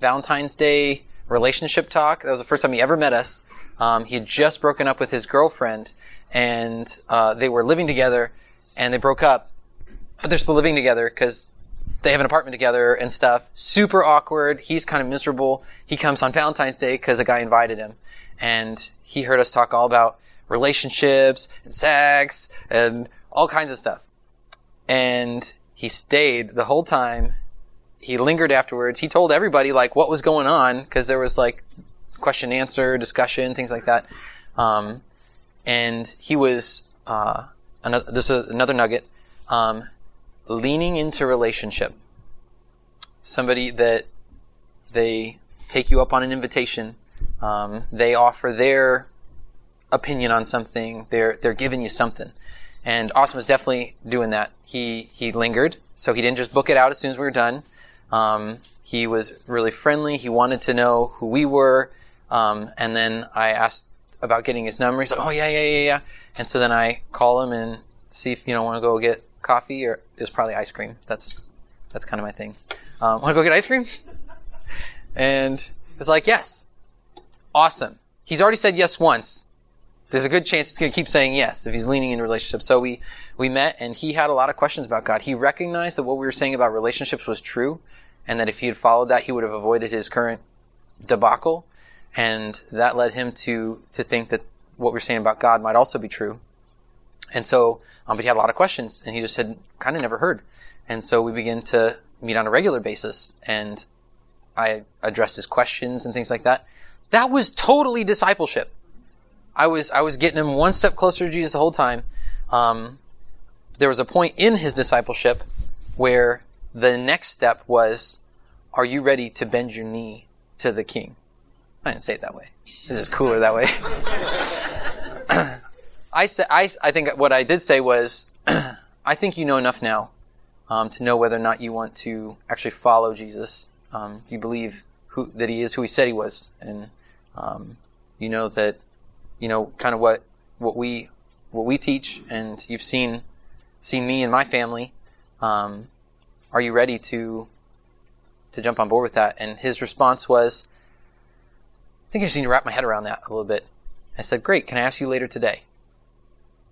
Valentine's Day relationship talk. That was the first time he ever met us. Um, he had just broken up with his girlfriend, and uh, they were living together, and they broke up, but they're still living together because they have an apartment together and stuff. Super awkward. He's kind of miserable. He comes on Valentine's Day because a guy invited him, and he heard us talk all about relationships and sex and all kinds of stuff. And he stayed the whole time. He lingered afterwards. He told everybody like what was going on because there was like question answer discussion things like that. Um, and he was uh, another, this is another nugget. Um, leaning into relationship. Somebody that they take you up on an invitation. Um, they offer their opinion on something. They're they're giving you something. And Austin was definitely doing that. He he lingered, so he didn't just book it out as soon as we were done. Um, he was really friendly. He wanted to know who we were. Um, and then I asked about getting his number. He's like, "Oh yeah, yeah, yeah, yeah." And so then I call him and see if you know want to go get coffee or it was probably ice cream. That's that's kind of my thing. Um, want to go get ice cream? And he was like, "Yes." Awesome. He's already said yes once. There's a good chance he's going to keep saying yes if he's leaning into relationships. So we we met and he had a lot of questions about God. He recognized that what we were saying about relationships was true, and that if he had followed that, he would have avoided his current debacle. And that led him to to think that what we we're saying about God might also be true. And so, um, but he had a lot of questions, and he just had kind of never heard. And so we began to meet on a regular basis, and I addressed his questions and things like that. That was totally discipleship. I was I was getting him one step closer to Jesus the whole time. Um, there was a point in his discipleship where the next step was, "Are you ready to bend your knee to the King?" I didn't say it that way. This is cooler that way. I said I I think what I did say was, I think you know enough now um, to know whether or not you want to actually follow Jesus. Um, you believe who, that he is who he said he was, and um, you know that you know kind of what what we what we teach, and you've seen seen me and my family. Um, are you ready to to jump on board with that? And his response was, I think I just need to wrap my head around that a little bit. I said, Great, can I ask you later today?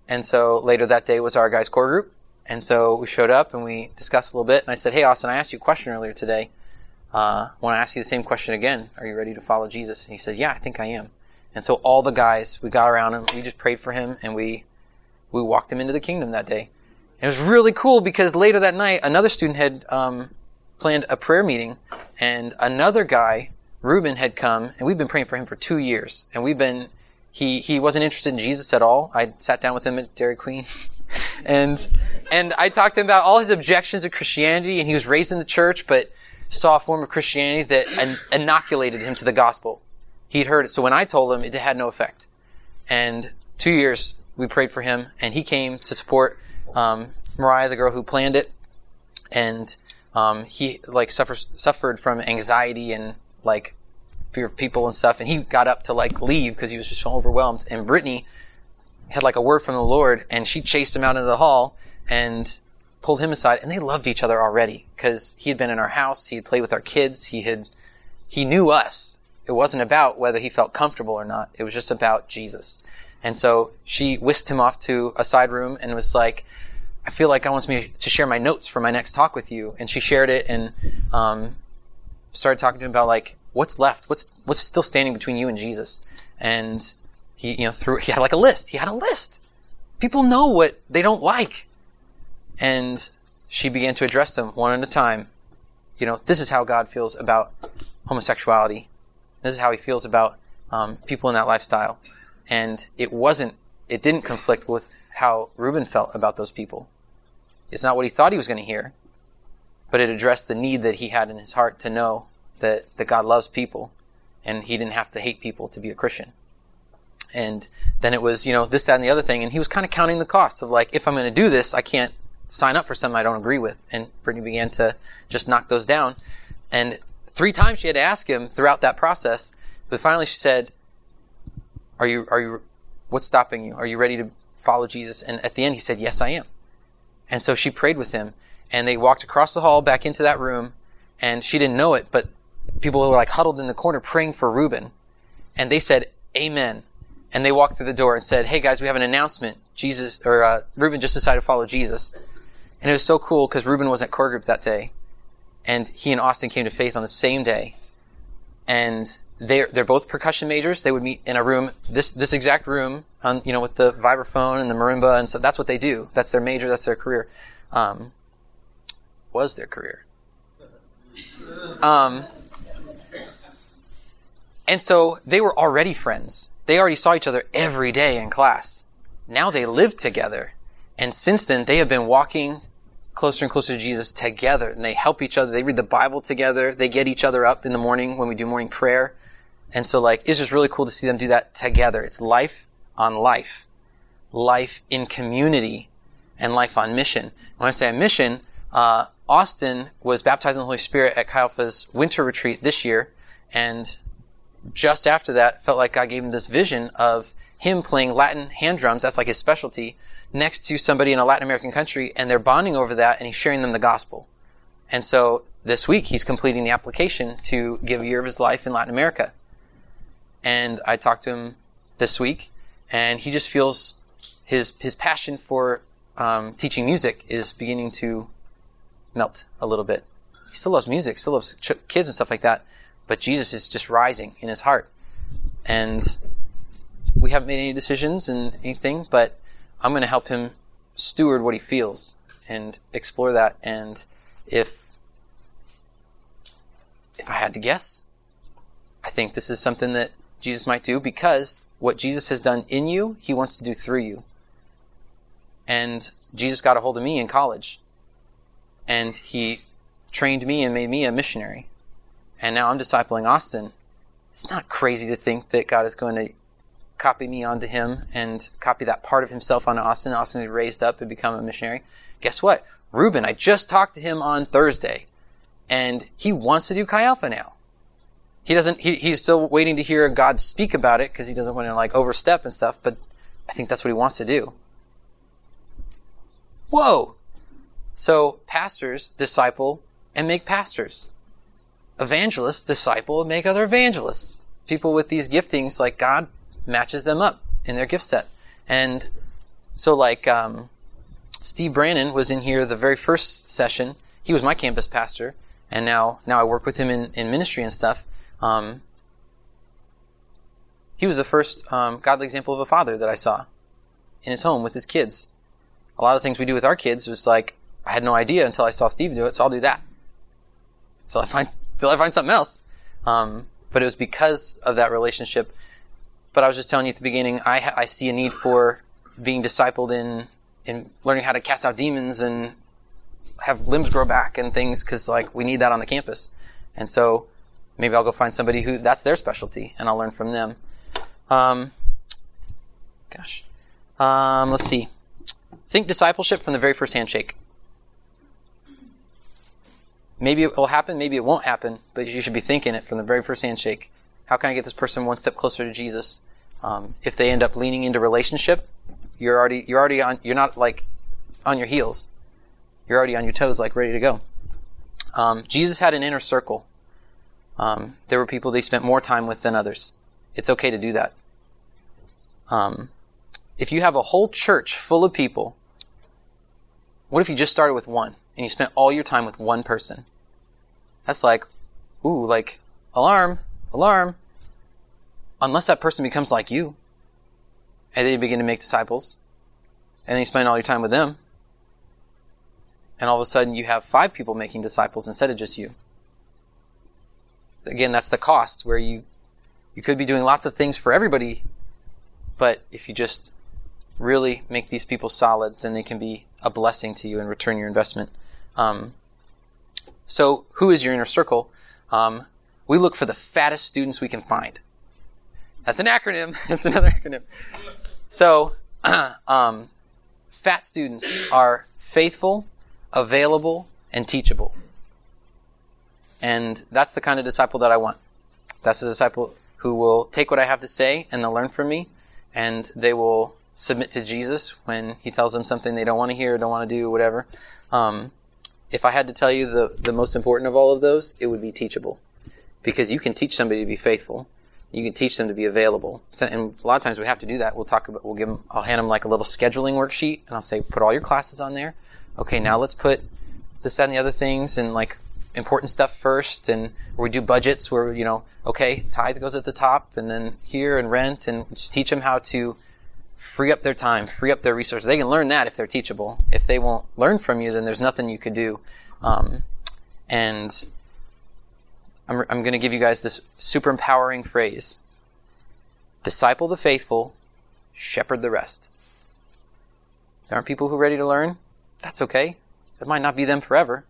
And so later that day was our guys' core group. And so we showed up and we discussed a little bit. And I said, Hey, Austin, I asked you a question earlier today. Uh, I want to ask you the same question again. Are you ready to follow Jesus? And he said, Yeah, I think I am. And so all the guys, we got around him, we just prayed for him, and we we walked him into the kingdom that day. And it was really cool because later that night, another student had um, planned a prayer meeting, and another guy, Reuben, had come, and we've been praying for him for two years, and we've been he he wasn't interested in Jesus at all. I sat down with him at Dairy Queen, and and I talked to him about all his objections to Christianity, and he was raised in the church, but saw a form of Christianity that in- inoculated him to the gospel. He'd heard it, so when I told him, it had no effect. And two years we prayed for him, and he came to support um, Mariah, the girl who planned it, and um, he like suffers suffered from anxiety and like fear of people and stuff, and he got up to like leave because he was just so overwhelmed. And Brittany had like a word from the Lord, and she chased him out into the hall and pulled him aside, and they loved each other already because he had been in our house, he had played with our kids, he had he knew us. It wasn't about whether he felt comfortable or not. It was just about Jesus. And so she whisked him off to a side room and was like, I feel like God wants me to share my notes for my next talk with you. And she shared it and um, started talking to him about like what's left, what's what's still standing between you and Jesus. And he, you know, threw he had like a list. He had a list. People know what they don't like. and she began to address them one at a time. You know, this is how God feels about homosexuality. This is how He feels about um, people in that lifestyle. And it wasn't, it didn't conflict with how Reuben felt about those people. It's not what he thought he was going to hear, but it addressed the need that he had in his heart to know that, that God loves people and he didn't have to hate people to be a Christian. And then it was, you know, this, that, and the other thing. And he was kind of counting the costs of like, if I'm going to do this, I can't sign up for something I don't agree with. And Brittany began to just knock those down. And three times she had to ask him throughout that process. But finally she said, are you, are you, what's stopping you? Are you ready to follow Jesus? And at the end he said, yes, I am. And so she prayed with him and they walked across the hall back into that room and she didn't know it, but people were like huddled in the corner praying for Reuben. And they said, amen. And they walked through the door and said, hey guys, we have an announcement. Jesus, or, uh, Reuben just decided to follow Jesus. And it was so cool because Reuben was at core group that day. And he and Austin came to faith on the same day. And they're, they're both percussion majors. They would meet in a room, this, this exact room, on, you know, with the vibraphone and the marimba. And so that's what they do. That's their major. That's their career. Um, was their career. Um, and so they were already friends. They already saw each other every day in class. Now they live together. And since then, they have been walking closer and closer to Jesus together. And they help each other. They read the Bible together. They get each other up in the morning when we do morning prayer. And so, like, it's just really cool to see them do that together. It's life on life, life in community, and life on mission. When I say on mission, uh, Austin was baptized in the Holy Spirit at Chi winter retreat this year, and just after that, felt like God gave him this vision of him playing Latin hand drums. That's like his specialty next to somebody in a Latin American country, and they're bonding over that, and he's sharing them the gospel. And so this week, he's completing the application to give a year of his life in Latin America. And I talked to him this week, and he just feels his his passion for um, teaching music is beginning to melt a little bit. He still loves music, still loves ch- kids and stuff like that, but Jesus is just rising in his heart. And we haven't made any decisions and anything, but I'm going to help him steward what he feels and explore that. And if if I had to guess, I think this is something that Jesus might do because what Jesus has done in you, he wants to do through you. And Jesus got a hold of me in college. And he trained me and made me a missionary. And now I'm discipling Austin. It's not crazy to think that God is going to copy me onto him and copy that part of himself onto Austin. Austin had raised up and become a missionary. Guess what? Reuben, I just talked to him on Thursday and he wants to do Chi Alpha now. He doesn't, he, he's still waiting to hear God speak about it because he doesn't want to like overstep and stuff, but I think that's what he wants to do. Whoa! So pastors disciple and make pastors. Evangelists disciple and make other evangelists. People with these giftings, like God matches them up in their gift set. And so like, um, Steve Brannon was in here the very first session. He was my campus pastor, and now now I work with him in, in ministry and stuff. Um, he was the first um, godly example of a father that I saw in his home with his kids. A lot of things we do with our kids was like I had no idea until I saw Steve do it, so I'll do that. Till I find till I find something else. Um, but it was because of that relationship. But I was just telling you at the beginning, I ha- I see a need for being discipled in in learning how to cast out demons and have limbs grow back and things because like we need that on the campus. And so maybe I'll go find somebody who that's their specialty and I'll learn from them. Um, gosh, um, let's see. Think discipleship from the very first handshake. Maybe it will happen, maybe it won't happen, but you should be thinking it from the very first handshake. How can I get this person one step closer to Jesus? Um, if they end up leaning into relationship, you're already you're already on. You're not like on your heels. You're already on your toes, like ready to go. Um, Jesus had an inner circle. Um, there were people they spent more time with than others. It's okay to do that. Um, if you have a whole church full of people, what if you just started with one and you spent all your time with one person? That's like, ooh, like alarm, alarm. Unless that person becomes like you, and then you begin to make disciples, and then you spend all your time with them. and all of a sudden you have five people making disciples instead of just you. Again, that's the cost where you you could be doing lots of things for everybody, but if you just really make these people solid, then they can be a blessing to you and return your investment. Um, so, who is your inner circle? Um, we look for the fattest students we can find. That's an acronym. That's another acronym. So, um, fat students are faithful, available, and teachable. And that's the kind of disciple that I want. That's the disciple who will take what I have to say and they'll learn from me, and they will submit to Jesus when he tells them something they don't want to hear, don't want to do, whatever. Um, if I had to tell you the, the most important of all of those, it would be teachable. Because you can teach somebody to be faithful. You can teach them to be available. So, and a lot of times we have to do that. We'll talk about, we'll give them, I'll hand them like a little scheduling worksheet and I'll say, put all your classes on there. Okay, now let's put this, that, and the other things and like important stuff first. And we do budgets where, you know, okay, tithe goes at the top and then here and rent and just teach them how to free up their time, free up their resources. They can learn that if they're teachable. If they won't learn from you, then there's nothing you could do. Um, and I'm, I'm going to give you guys this super empowering phrase disciple the faithful, shepherd the rest. There aren't people who are ready to learn. That's okay. It might not be them forever.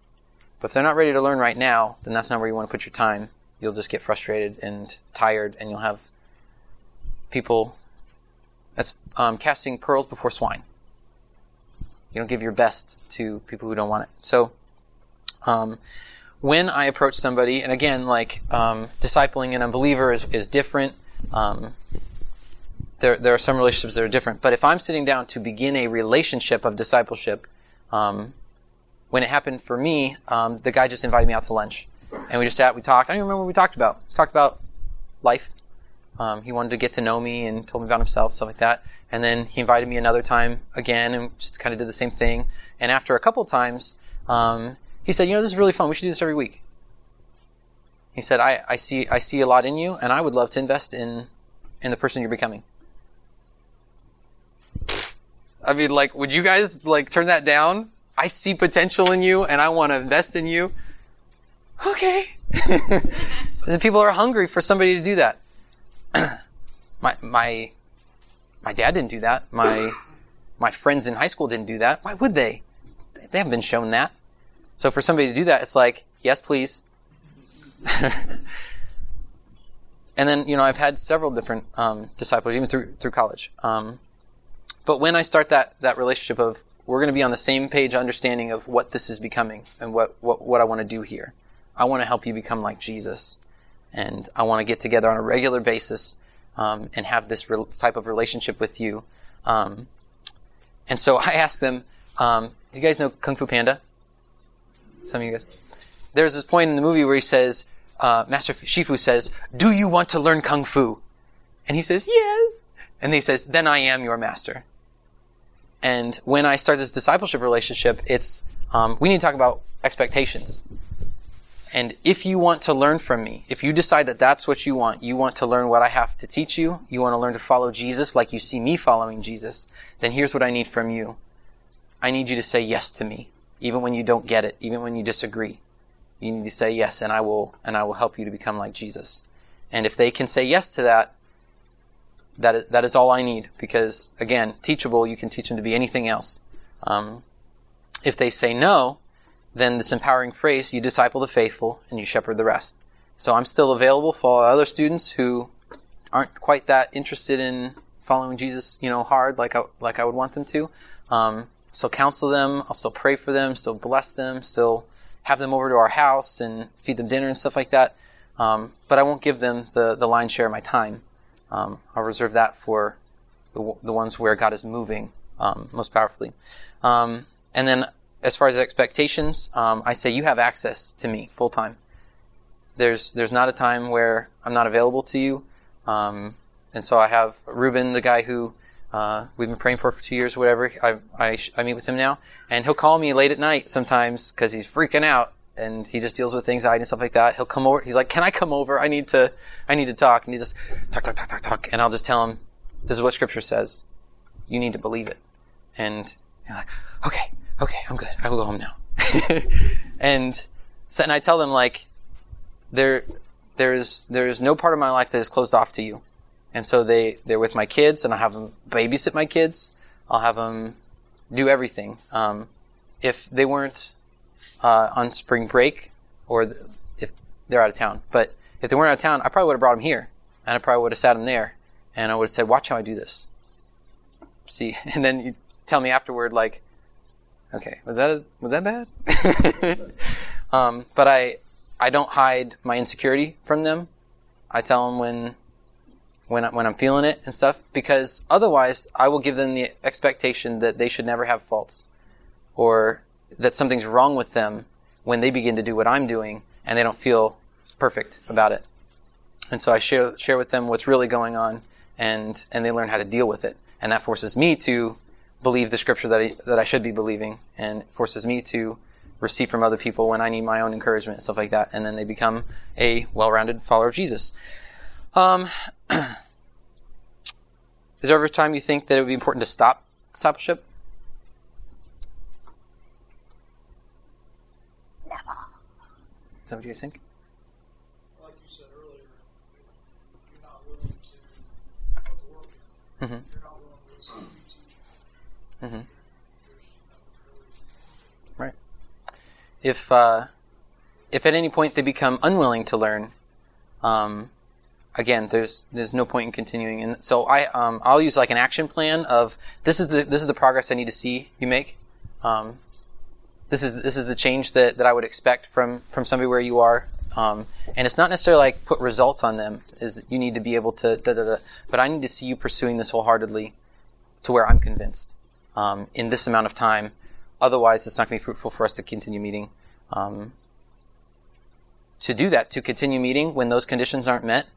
But if they're not ready to learn right now, then that's not where you want to put your time. You'll just get frustrated and tired, and you'll have people that's um, casting pearls before swine. You don't give your best to people who don't want it. So, um, when I approach somebody, and again, like um, discipling an unbeliever is, is different. Um, there, there are some relationships that are different. But if I'm sitting down to begin a relationship of discipleship, um, when it happened for me, um, the guy just invited me out to lunch, and we just sat, we talked. I don't even remember what we talked about. We talked about life, um, he wanted to get to know me and told me about himself, stuff like that. And then he invited me another time again and just kind of did the same thing. And after a couple times, um, he said, "You know, this is really fun. We should do this every week." He said, I, "I see I see a lot in you, and I would love to invest in in the person you're becoming." I mean, like, would you guys like turn that down? I see potential in you, and I want to invest in you. Okay. the people are hungry for somebody to do that. my my my dad didn't do that. My my friends in high school didn't do that. Why would they? They haven't been shown that. So for somebody to do that, it's like, yes, please. and then you know I've had several different um, disciples even through through college. Um, but when I start that that relationship of we're going to be on the same page, understanding of what this is becoming and what what what I want to do here. I want to help you become like Jesus and I want to get together on a regular basis um, and have this re- type of relationship with you. Um, and so I asked them, um, "Do you guys know Kung Fu Panda?" Some of you guys. There's this point in the movie where he says, uh, Master Shifu says, "Do you want to learn Kung Fu?" And he says, "Yes." And he says, "Then I am your master." And when I start this discipleship relationship, it's um, we need to talk about expectations. And if you want to learn from me, if you decide that that's what you want, you want to learn what I have to teach you, you want to learn to follow Jesus like you see me following Jesus, then here's what I need from you. I need you to say yes to me, even when you don't get it, even when you disagree. You need to say yes, and I will, and I will help you to become like Jesus. And if they can say yes to that, that is, that is all I need. Because again, teachable, you can teach them to be anything else. Um, if they say no, then this empowering phrase, you disciple the faithful and you shepherd the rest. So I'm still available for other students who aren't quite that interested in following Jesus, you know, hard like I, like I would want them to. Um, still counsel them. I'll still pray for them, still bless them, still have them over to our house and feed them dinner and stuff like that. Um, but I won't give them the, the lion's share of my time. Um, I'll reserve that for the, the ones where God is moving um, most powerfully. Um, and then as far as expectations, um, I say you have access to me full time. There's there's not a time where I'm not available to you, um, and so I have Reuben, the guy who uh, we've been praying for for two years, or whatever. I, I I meet with him now, and he'll call me late at night sometimes because he's freaking out and he just deals with anxiety and stuff like that. He'll come over. He's like, "Can I come over? I need to I need to talk." And he just talk talk talk talk talk, and I'll just tell him, "This is what Scripture says. You need to believe it." And you're like, "Okay." okay, I'm good. I will go home now. and so, and I tell them like, there, there's there's no part of my life that is closed off to you, and so they they're with my kids, and I'll have them babysit my kids. I'll have them do everything. Um, if they weren't uh, on spring break, or th- if they're out of town, but if they weren't out of town, I probably would have brought them here, and I probably would have sat them there, and I would have said, "Watch how I do this." See, and then you tell me afterward, like, okay, was that was that bad? um, but I I don't hide my insecurity from them. I tell them when when I, when I'm feeling it and stuff because otherwise I will give them the expectation that they should never have faults or that something's wrong with them when they begin to do what I'm doing and they don't feel perfect about it. And so I share share with them what's really going on and and they learn how to deal with it. And that forces me to believe the scripture that I, that I should be believing and forces me to receive from other people when I need my own encouragement and stuff like that. And then they become a well-rounded follower of Jesus. Um, is there ever a time you think that it would be important to stop discipleship? Never. Is that what you guys think? Like you said earlier, you're not willing to put the work in. Mm-hmm. You're not willing to listen to be teaching. Mm-hmm. There's that would really Right. If uh, if at any point they become unwilling to learn, um, again, there's there's no point in continuing. And so I um, I'll use like an action plan of this is the this is the progress I need to see you make. Um, this is this is the change that, that I would expect from from somebody where you are. Um, and it's not necessarily like put results on them. Is you need to be able to da da da. But I need to see you pursuing this wholeheartedly, to where I'm convinced um, in this amount of time. Otherwise, it's not going to be fruitful for us to continue meeting. Um, to do that, to continue meeting when those conditions aren't met,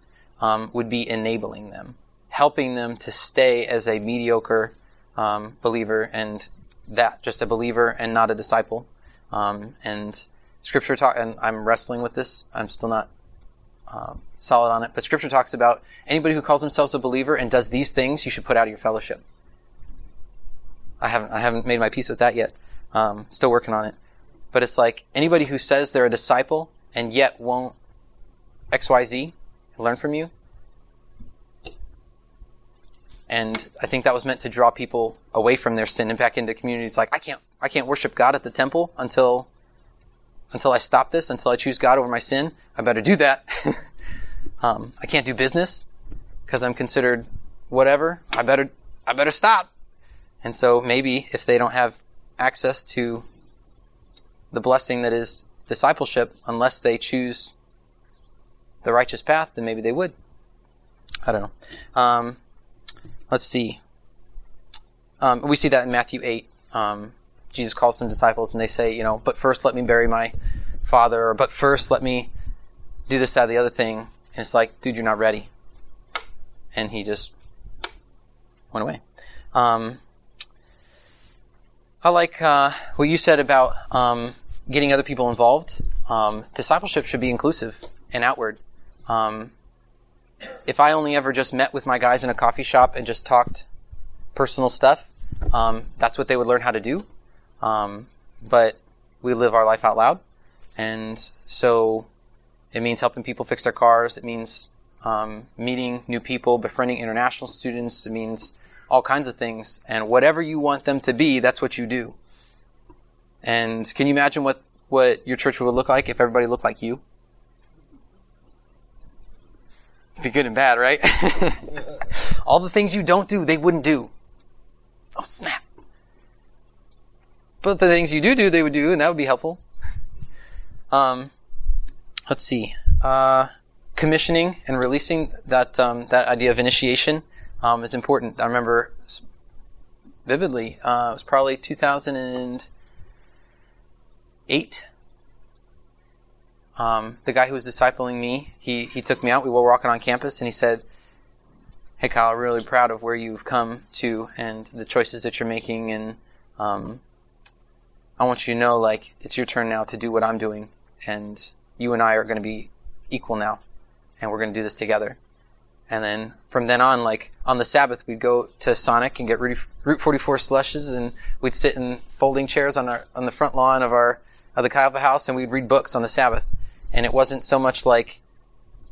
um, would be enabling them, helping them to stay as a mediocre um, believer and that just a believer and not a disciple. Um, and Scripture talk, and I'm wrestling with this. I'm still not um, solid on it, but Scripture talks about anybody who calls themselves a believer and does these things, you should put out of your fellowship. I haven't I haven't made my peace with that yet. Um, still working on it. But it's like anybody who says they're a disciple and yet won't XYZ learn from you. And I think that was meant to draw people away from their sin and back into communities like I can't I can't worship God at the temple until until I stop this, until I choose God over my sin. I better do that. um, I can't do business because I'm considered whatever. I better I better stop. And so maybe if they don't have access to the blessing that is discipleship, unless they choose the righteous path, then maybe they would. I don't know. Um, let's see. Um, we see that in Matthew 8. Um, Jesus calls some disciples and they say, you know, but first let me bury my father, or but first let me do this, that, the other thing. And it's like, dude, you're not ready. And he just went away. Um, I like uh, what you said about um, getting other people involved. Um, discipleship should be inclusive and outward. Um, if I only ever just met with my guys in a coffee shop and just talked personal stuff, um, that's what they would learn how to do. Um, but we live our life out loud, and so it means helping people fix their cars. It means um, meeting new people, befriending international students. It means all kinds of things. And whatever you want them to be, that's what you do. And can you imagine what, what your church would look like if everybody looked like you? Be good and bad, right? all the things you don't do, they wouldn't do. Oh, snap. But the things you do do, they would do, and that would be helpful. Um, let's see. Uh, commissioning and releasing that um, that idea of initiation um, is important. I remember vividly. Uh, it was probably 2008. Um, the guy who was discipling me, he he took me out. We were walking on campus, and he said, "Hey, Kyle, I'm really proud of where you've come to and the choices that you're making, and um, I want you to know, like, it's your turn now to do what I'm doing, and you and I are going to be equal now, and we're going to do this together." And then from then on, like on the Sabbath, we'd go to Sonic and get Route 44 slushes, and we'd sit in folding chairs on our on the front lawn of our of the Alpha house and we'd read books on the Sabbath. And it wasn't so much like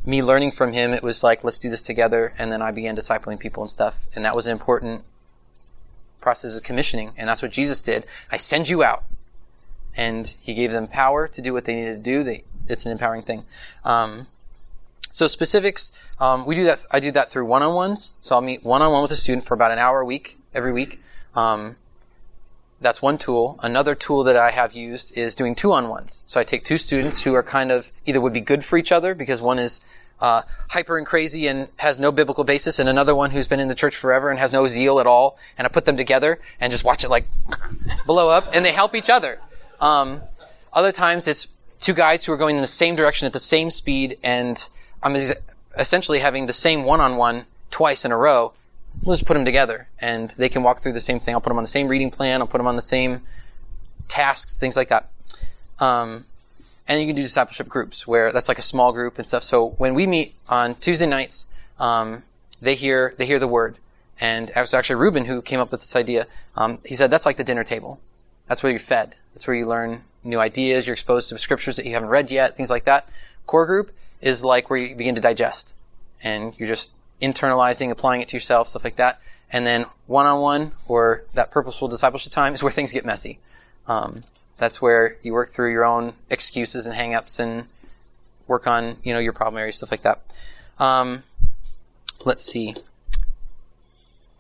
me learning from him, it was like, let's do this together. And then I began discipling people and stuff. And that was an important process of commissioning. And that's what Jesus did. I send you out. And he gave them power to do what they needed to do. They, it's an empowering thing. Um, so specifics, um, we do that. I do that through one-on-ones. So I'll meet one-on-one with a student for about an hour a week, every week. Um, that's one tool. Another tool that I have used is doing two-on-ones. So I take two students who are kind of either would be good for each other because one is uh, hyper and crazy and has no biblical basis, and another one who's been in the church forever and has no zeal at all. And I put them together and just watch it like blow up, and they help each other. Um, other times it's two guys who are going in the same direction at the same speed, and I'm ex- essentially having the same one-on-one twice in a row. We'll just put them together, and they can walk through the same thing. I'll put them on the same reading plan. I'll put them on the same tasks, things like that. Um, and you can do discipleship groups where that's like a small group and stuff. So when we meet on Tuesday nights, um, they hear they hear the word, and it was actually Reuben who came up with this idea. Um, he said that's like the dinner table. That's where you're fed. That's where you learn new ideas. You're exposed to scriptures that you haven't read yet, things like that. Core group is like where you begin to digest, and you're just internalizing, applying it to yourself, stuff like that. And then one-on-one or that purposeful discipleship time is where things get messy. Um, that's where you work through your own excuses and hangups and work on you know your problem areas, stuff like that. Um, let's see.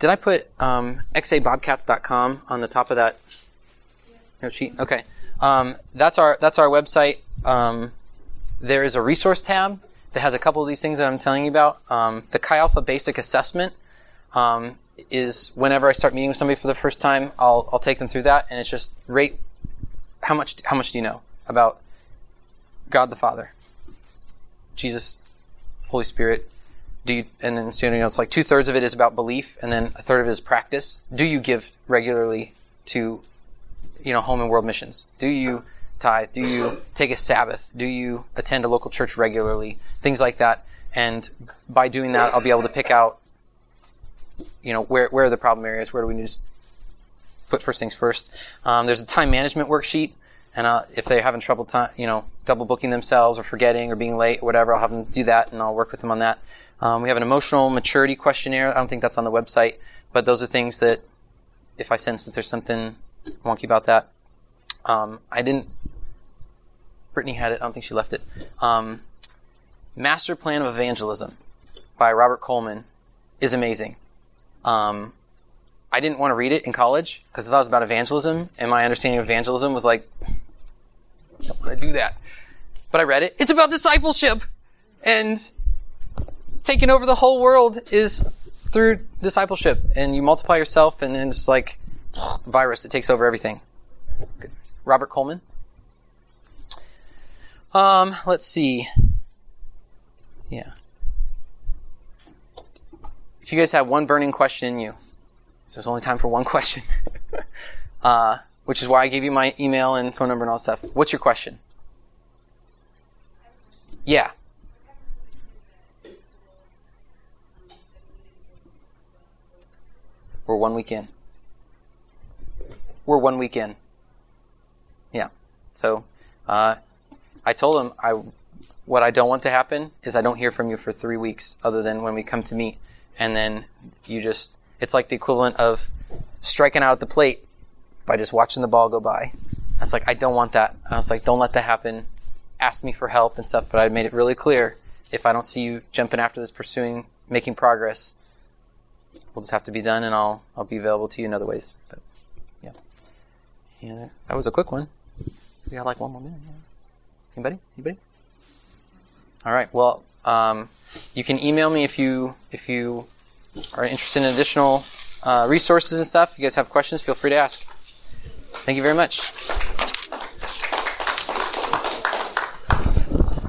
Did I put um, xabobcats.com on the top of that note sheet? Okay, um, that's our that's our website. Um, there is a resource tab that has a couple of these things that I'm telling you about. Um, the Chi Alpha Basic Assessment um, is whenever I start meeting with somebody for the first time, I'll I'll take them through that, and it's just rate how much how much do you know about God the Father, Jesus, Holy Spirit? Do you and then so, you know it's like two thirds of it is about belief, and then a third of it is practice. Do you give regularly to you know home and world missions? Do you tithe? Do you take a Sabbath? Do you attend a local church regularly? Things like that. And by doing that, I'll be able to pick out, you know, where where are the problem areas? Where do we need to put first things first? Um, there's a time management worksheet, and uh, if they're having trouble, time, you know, double booking themselves or forgetting or being late or whatever, I'll have them do that, and I'll work with them on that. Um, we have an emotional maturity questionnaire. I don't think that's on the website, but those are things that, if I sense that there's something wonky about that, um, I didn't. Brittany had it. I don't think she left it. Um, Master Plan of Evangelism by Robert Coleman is amazing. Um, I didn't want to read it in college because I thought it was about evangelism, and my understanding of evangelism was like, I don't want to do that. But I read it. It's about discipleship, and taking over the whole world is through discipleship, and you multiply yourself, and then it's like virus that takes over everything. Robert Coleman. Um, let's see. Yeah. If you guys have one burning question in you, so there's only time for one question, uh, which is why I gave you my email and phone number and all stuff. What's your question? Yeah. We're one week in. We're one week in. Yeah. So, uh, I told him I, what I don't want to happen is I don't hear from you for three weeks, other than when we come to meet, and then you just. It's like the equivalent of striking out at the plate by just watching the ball go by. I was like, I don't want that. I was like, don't let that happen. Ask me for help and stuff, but I made it really clear if I don't see you jumping after this, pursuing, making progress, we'll just have to be done, and I'll I'll be available to you in other ways. But yeah, yeah, that was a quick one. We got like one more minute. Yeah. Anybody? Anybody? All right. Well, um, you can email me if you if you are interested in additional uh, resources and stuff. If you guys have questions, feel free to ask. Thank you very much.